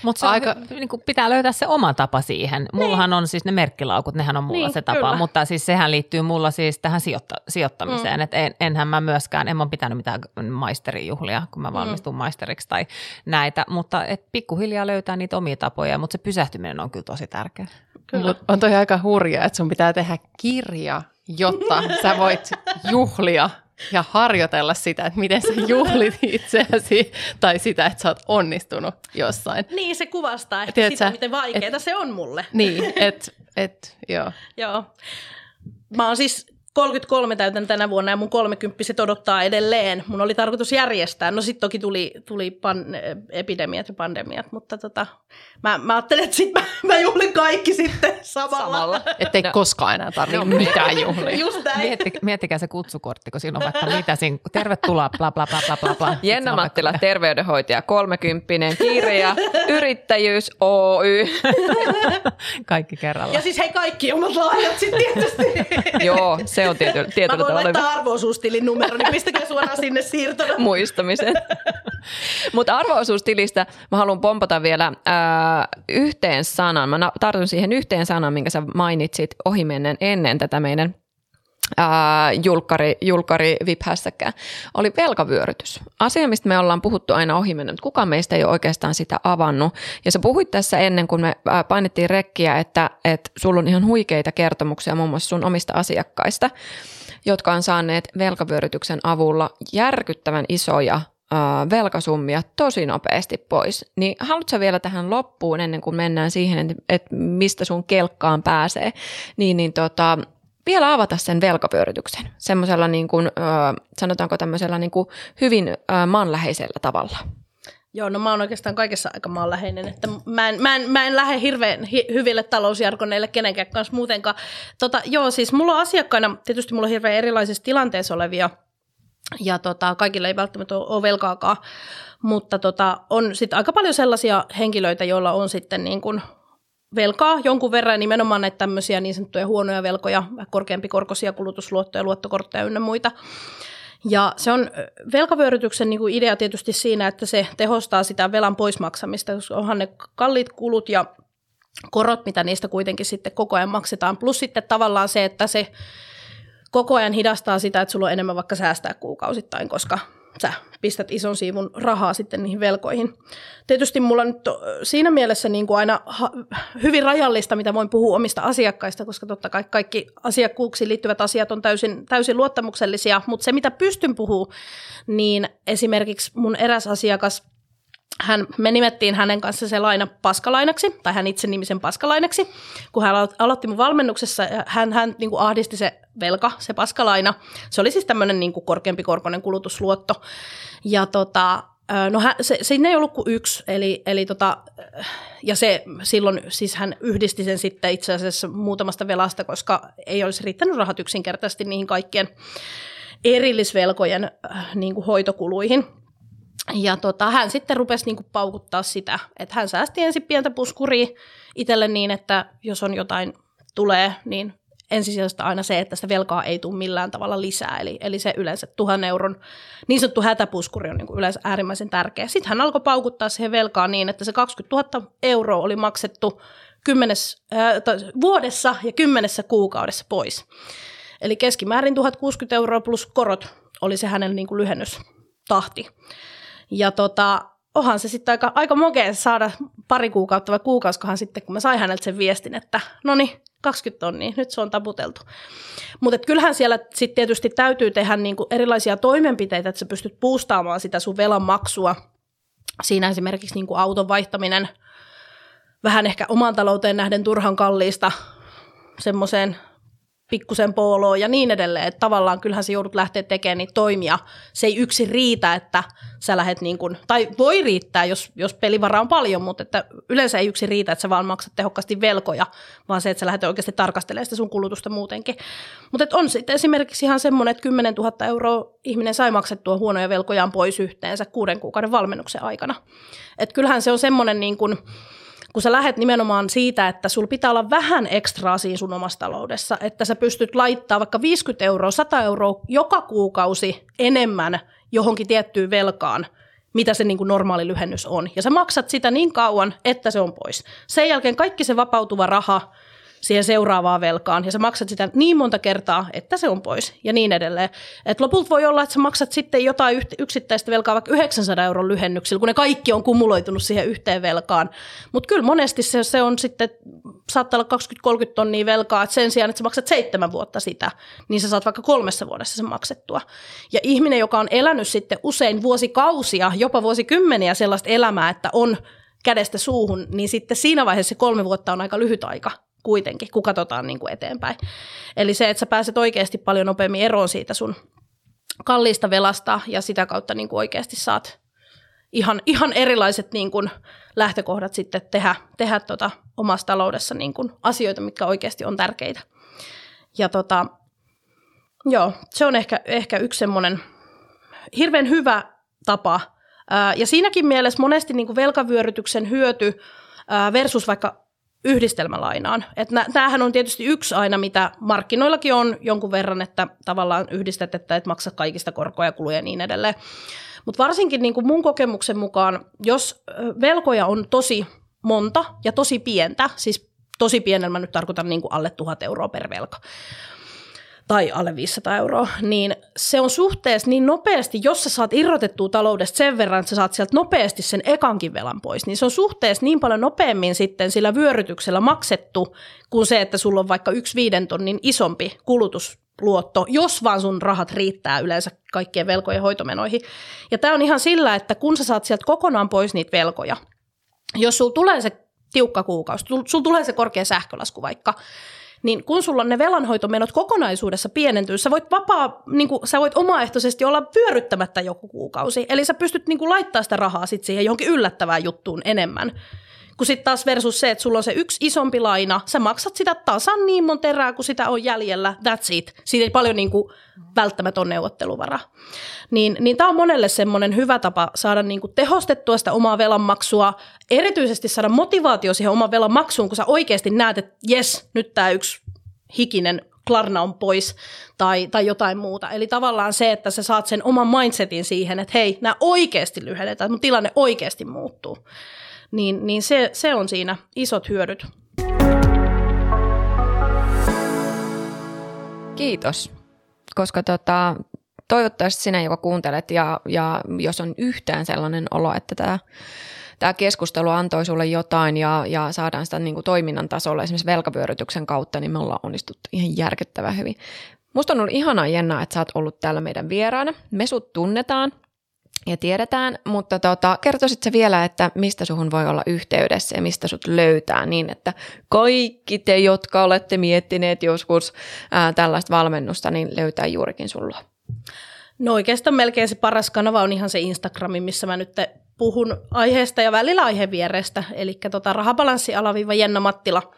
mutta aika... niin pitää löytää se oma tapa siihen. Mullahan niin. on siis ne merkkilaukut, nehän on mulla niin, se tapa, kyllä. mutta siis sehän liittyy mulla siis tähän sijoitta- sijoittamiseen. Mm. Et en, enhän mä myöskään, en mä pitänyt mitään maisterijuhlia, kun mä mm. valmistun mm. maisteriksi tai näitä, mutta et pikkuhiljaa löytää niitä omia tapoja, mutta se pysähtyminen on kyllä tosi tärkeä. Kyllä. On toi aika hurjaa, että sun pitää tehdä kirja, jotta sä voit juhlia ja harjoitella sitä, että miten sä juhlit itseäsi tai sitä, että sä oot onnistunut jossain. Niin, se kuvastaa että sitä, sä, miten vaikeaa se on mulle. Niin, että et, joo. joo. Mä oon siis 33 täytän tänä vuonna ja mun 30 odottaa edelleen. Mun oli tarkoitus järjestää. No sitten toki tuli, tuli pan, epidemiat ja pandemiat, mutta tota, mä, mä ajattelin, että sit mä, mä juhlin kaikki sitten samalla. samalla. Että ei no. koskaan enää tarvitse no, mitään juhlia. Just näin. Mietti, miettikää se kutsukortti, kun siinä on vaikka mitä siinä. Tervetuloa, bla bla bla bla bla. bla. Jenna Mattila, terveydenhoitaja, 30 kirja, yrittäjyys, Oy. kaikki kerralla. Ja siis hei kaikki omat lahjat sitten tietysti. Joo, se on tiety, tietyllä tavalla. Mä voin laittaa arvoosuustilin numero, niin pistäkää suoraan sinne siirtona. Muistamisen. Mutta arvoosuustilistä mä haluan pompata vielä äh, yhteen sanan. Mä tartun siihen yhteen sanan, minkä sä mainitsit ohimennen ennen tätä meidän julkari, julkari viphässäkään, oli velkavyörytys. Asia, mistä me ollaan puhuttu aina ohi mutta kukaan meistä ei ole oikeastaan sitä avannut. Ja sä puhuit tässä ennen, kun me painettiin rekkiä, että, että sulla on ihan huikeita kertomuksia muun muassa sun omista asiakkaista, jotka on saaneet velkavyörytyksen avulla järkyttävän isoja velkasummia tosi nopeasti pois. Niin haluatko vielä tähän loppuun, ennen kuin mennään siihen, että mistä sun kelkkaan pääsee, niin, niin tota, vielä avata sen velkapyörityksen semmoisella niin kuin, sanotaanko tämmöisellä niin kuin hyvin maanläheisellä tavalla? Joo, no mä oon oikeastaan kaikessa aika maanläheinen, että mä en, mä en, mä en lähde hirveän hi, hyville talousjarkoneille kenenkään kanssa muutenkaan. Tota, joo, siis mulla on asiakkaina, tietysti mulla on hirveän erilaisissa tilanteissa olevia, ja tota, kaikille ei välttämättä ole velkaakaan, mutta tota, on sitten aika paljon sellaisia henkilöitä, joilla on sitten niin kuin velkaa jonkun verran, nimenomaan näitä tämmöisiä niin sanottuja huonoja velkoja, korkeampi korkoisia kulutusluottoja, luottokortteja ynnä muita. Ja se on velkavyörytyksen niin kuin idea tietysti siinä, että se tehostaa sitä velan poismaksamista, koska onhan ne kalliit kulut ja korot, mitä niistä kuitenkin sitten koko ajan maksetaan. Plus sitten tavallaan se, että se koko ajan hidastaa sitä, että sulla on enemmän vaikka säästää kuukausittain, koska sä pistät ison siivun rahaa sitten niihin velkoihin. Tietysti mulla nyt siinä mielessä niin kuin aina ha- hyvin rajallista, mitä voin puhua omista asiakkaista, koska totta kai kaikki asiakkuuksiin liittyvät asiat on täysin, täysin luottamuksellisia, mutta se mitä pystyn puhumaan, niin esimerkiksi mun eräs asiakas hän, me nimettiin hänen kanssa se laina paskalainaksi, tai hän itse nimisen paskalainaksi. Kun hän aloitti mun valmennuksessa, hän, hän niin kuin ahdisti se velka, se paskalaina. Se oli siis tämmöinen niin korkeampi korkoinen kulutusluotto. Ja tota, No hän, se, sinne ei ollut kuin yksi, eli, eli tota, ja se silloin siis hän yhdisti sen sitten itse asiassa muutamasta velasta, koska ei olisi riittänyt rahat yksinkertaisesti niihin kaikkien erillisvelkojen niin kuin hoitokuluihin. Ja tota, hän sitten rupesi niin kuin paukuttaa sitä, että hän säästi ensin pientä puskuria itselle niin, että jos on jotain tulee, niin ensisijaisesti aina se, että sitä velkaa ei tule millään tavalla lisää. Eli, eli se yleensä tuhan euron niin sanottu hätäpuskuri on niin kuin yleensä äärimmäisen tärkeä. Sitten hän alkoi paukuttaa siihen velkaa niin, että se 20 000 euroa oli maksettu kymmenes, äh, vuodessa ja kymmenessä kuukaudessa pois. Eli keskimäärin 1060 euroa plus korot oli se hänen niin kuin lyhennystahti. Ja tota, onhan se sitten aika, aika mokea saada pari kuukautta vai kuukausikohan sitten, kun mä sain häneltä sen viestin, että no niin, 20 tonnia, nyt se on taputeltu. Mutta kyllähän siellä sitten tietysti täytyy tehdä niinku erilaisia toimenpiteitä, että sä pystyt puustaamaan sitä sun velan maksua. Siinä esimerkiksi niinku auton vaihtaminen vähän ehkä oman talouteen nähden turhan kalliista semmoiseen pikkusen pooloon ja niin edelleen. Että tavallaan kyllähän se joudut lähteä tekemään niitä toimia. Se ei yksin riitä, että sä lähdet niin kuin, tai voi riittää, jos, jos pelivara on paljon, mutta että yleensä ei yksin riitä, että sä vaan maksat tehokkaasti velkoja, vaan se, että sä lähdet oikeasti tarkastelemaan sitä sun kulutusta muutenkin. Mutta on sitten esimerkiksi ihan semmoinen, että 10 000 euroa ihminen sai maksettua huonoja velkojaan pois yhteensä kuuden kuukauden valmennuksen aikana. Että kyllähän se on semmoinen niin kuin, kun sä lähet nimenomaan siitä, että sul pitää olla vähän ekstraa siinä sun omassa taloudessa, että sä pystyt laittaa vaikka 50 euroa, 100 euroa joka kuukausi enemmän johonkin tiettyyn velkaan, mitä se niin kuin normaali lyhennys on. Ja sä maksat sitä niin kauan, että se on pois. Sen jälkeen kaikki se vapautuva raha siihen seuraavaan velkaan ja sä maksat sitä niin monta kertaa, että se on pois ja niin edelleen. Et lopulta voi olla, että sä maksat sitten jotain yksittäistä velkaa vaikka 900 euron lyhennyksillä, kun ne kaikki on kumuloitunut siihen yhteen velkaan. Mutta kyllä monesti se, se on sitten, saattaa olla 20-30 tonnia velkaa, että sen sijaan, että sä maksat seitsemän vuotta sitä, niin sä saat vaikka kolmessa vuodessa sen maksettua. Ja ihminen, joka on elänyt sitten usein vuosikausia, jopa vuosikymmeniä sellaista elämää, että on kädestä suuhun, niin sitten siinä vaiheessa kolme vuotta on aika lyhyt aika kuitenkin, kun katsotaan niin kuin eteenpäin. Eli se, että sä pääset oikeasti paljon nopeammin eroon siitä sun kalliista velasta ja sitä kautta niin kuin oikeasti saat ihan, ihan erilaiset niin kuin lähtökohdat sitten tehdä, tehdä tota omassa taloudessa niin kuin asioita, mitkä oikeasti on tärkeitä. Ja tota, joo, se on ehkä, ehkä yksi semmoinen hirveän hyvä tapa. Ja siinäkin mielessä monesti niin kuin velkavyörytyksen hyöty versus vaikka yhdistelmälainaan. Että tämähän on tietysti yksi aina, mitä markkinoillakin on jonkun verran, että tavallaan yhdistet, että et maksa kaikista korkoja, kuluja ja niin edelleen. Mutta varsinkin niin kuin mun kokemuksen mukaan, jos velkoja on tosi monta ja tosi pientä, siis tosi pienellä mä nyt tarkoitan niin kuin alle tuhat euroa per velka, tai alle 500 euroa, niin se on suhteessa niin nopeasti, jos sä saat irrotettua taloudesta sen verran, että sä saat sieltä nopeasti sen ekankin velan pois, niin se on suhteessa niin paljon nopeammin sitten sillä vyörytyksellä maksettu kuin se, että sulla on vaikka yksi viiden tonnin isompi kulutusluotto, jos vaan sun rahat riittää yleensä kaikkien velkojen hoitomenoihin. Ja tämä on ihan sillä, että kun sä saat sieltä kokonaan pois niitä velkoja, jos sulla tulee se tiukka kuukausi, sulla tulee se korkea sähkölasku vaikka, niin kun sulla on ne velanhoitomenot kokonaisuudessa pienentyy, sä voit vapaa, niin kuin, sä voit omaehtoisesti olla pyöryttämättä joku kuukausi. Eli sä pystyt niin kuin, laittaa sitä rahaa sit siihen johonkin yllättävään juttuun enemmän. Kun sitten taas versus se, että sulla on se yksi isompi laina, sä maksat sitä tasan niin monta erää, kun sitä on jäljellä, that's it. Siitä ei paljon niin kuin, välttämättä ole neuvotteluvara. Niin, niin tämä on monelle semmoinen hyvä tapa saada niin kuin, tehostettua sitä omaa velanmaksua, erityisesti saada motivaatio siihen oman velan maksuun, kun sä oikeasti näet, että jes, nyt tämä yksi hikinen klarna on pois tai, tai jotain muuta. Eli tavallaan se, että sä saat sen oman mindsetin siihen, että hei, nämä oikeasti lyhennetään, mun tilanne oikeasti muuttuu niin, niin se, se on siinä isot hyödyt. Kiitos, koska tota, toivottavasti sinä, joka kuuntelet ja, ja jos on yhtään sellainen olo, että tämä tämä keskustelu antoi sulle jotain ja, ja saadaan sitä niin kuin toiminnan tasolla esimerkiksi velkavyörytyksen kautta, niin me ollaan onnistuttu ihan järkyttävän hyvin. Musta on ollut ihanaa Jenna, että sä oot ollut täällä meidän vieraana. Me sut tunnetaan ja tiedetään, mutta tota, kertoisit se vielä, että mistä suhun voi olla yhteydessä ja mistä sut löytää niin, että kaikki te, jotka olette miettineet joskus ää, tällaista valmennusta, niin löytää juurikin sulla. No oikeastaan melkein se paras kanava on ihan se Instagrami, missä mä nyt puhun aiheesta ja välillä aihevierestä. Eli tota, rahapalanssi alaviiva Jenna Mattila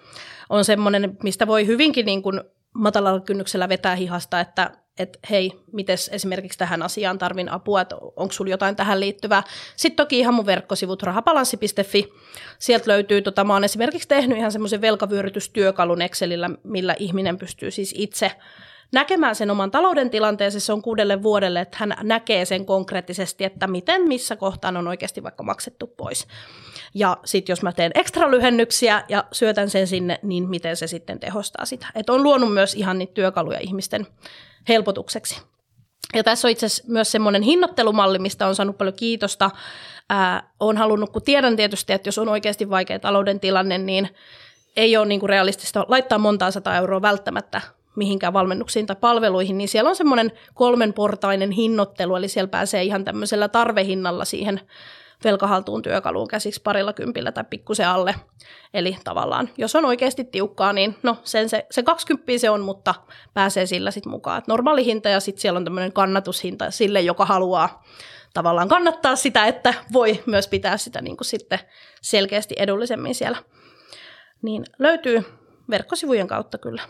on semmoinen, mistä voi hyvinkin niin kuin matalalla kynnyksellä vetää hihasta, että että hei, miten esimerkiksi tähän asiaan tarvin apua, että onko sulla jotain tähän liittyvää. Sitten toki ihan mun verkkosivut rahapalanssi.fi, sieltä löytyy, tota, mä oon esimerkiksi tehnyt ihan semmoisen velkavyörytystyökalun Excelillä, millä ihminen pystyy siis itse näkemään sen oman talouden tilanteensa, se on kuudelle vuodelle, että hän näkee sen konkreettisesti, että miten, missä kohtaan on oikeasti vaikka maksettu pois. Ja sitten jos mä teen ekstra lyhennyksiä ja syötän sen sinne, niin miten se sitten tehostaa sitä. Että on luonut myös ihan niitä työkaluja ihmisten helpotukseksi. Ja tässä on itse asiassa myös semmoinen hinnoittelumalli, mistä on saanut paljon kiitosta. Ää, olen halunnut, kun tiedän tietysti, että jos on oikeasti vaikea talouden tilanne, niin ei ole niin kuin realistista laittaa montaa sata euroa välttämättä mihinkään valmennuksiin tai palveluihin, niin siellä on semmoinen kolmenportainen hinnoittelu, eli siellä pääsee ihan tämmöisellä tarvehinnalla siihen velkahaltuun työkaluun käsiksi parilla kympillä tai pikkusen alle. Eli tavallaan, jos on oikeasti tiukkaa, niin no sen se, se 20 se on, mutta pääsee sillä sitten mukaan. Et normaali hinta ja sitten siellä on tämmöinen kannatushinta sille, joka haluaa tavallaan kannattaa sitä, että voi myös pitää sitä niin kuin sitten selkeästi edullisemmin siellä. Niin löytyy verkkosivujen kautta kyllä.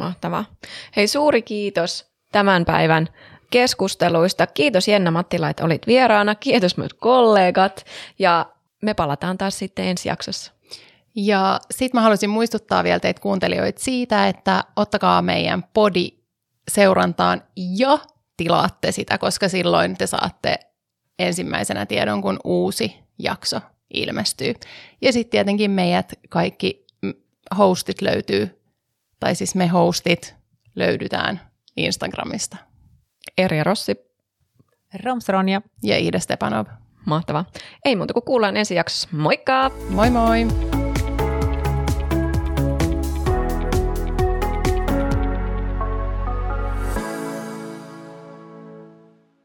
Mahtavaa. Hei suuri kiitos tämän päivän keskusteluista. Kiitos Jenna Mattila, että olit vieraana. Kiitos myös kollegat ja me palataan taas sitten ensi jaksossa. Ja sitten mä haluaisin muistuttaa vielä teitä kuuntelijoita siitä, että ottakaa meidän podi seurantaan ja tilaatte sitä, koska silloin te saatte ensimmäisenä tiedon, kun uusi jakso ilmestyy. Ja sitten tietenkin meidät kaikki hostit löytyy, tai siis me hostit löydytään Instagramista. Erja Rossi. Romsronja. Ja Iida Stepanov. Mahtavaa. Ei muuta kuin kuullaan ensi jaksossa. Moikka! Moi moi!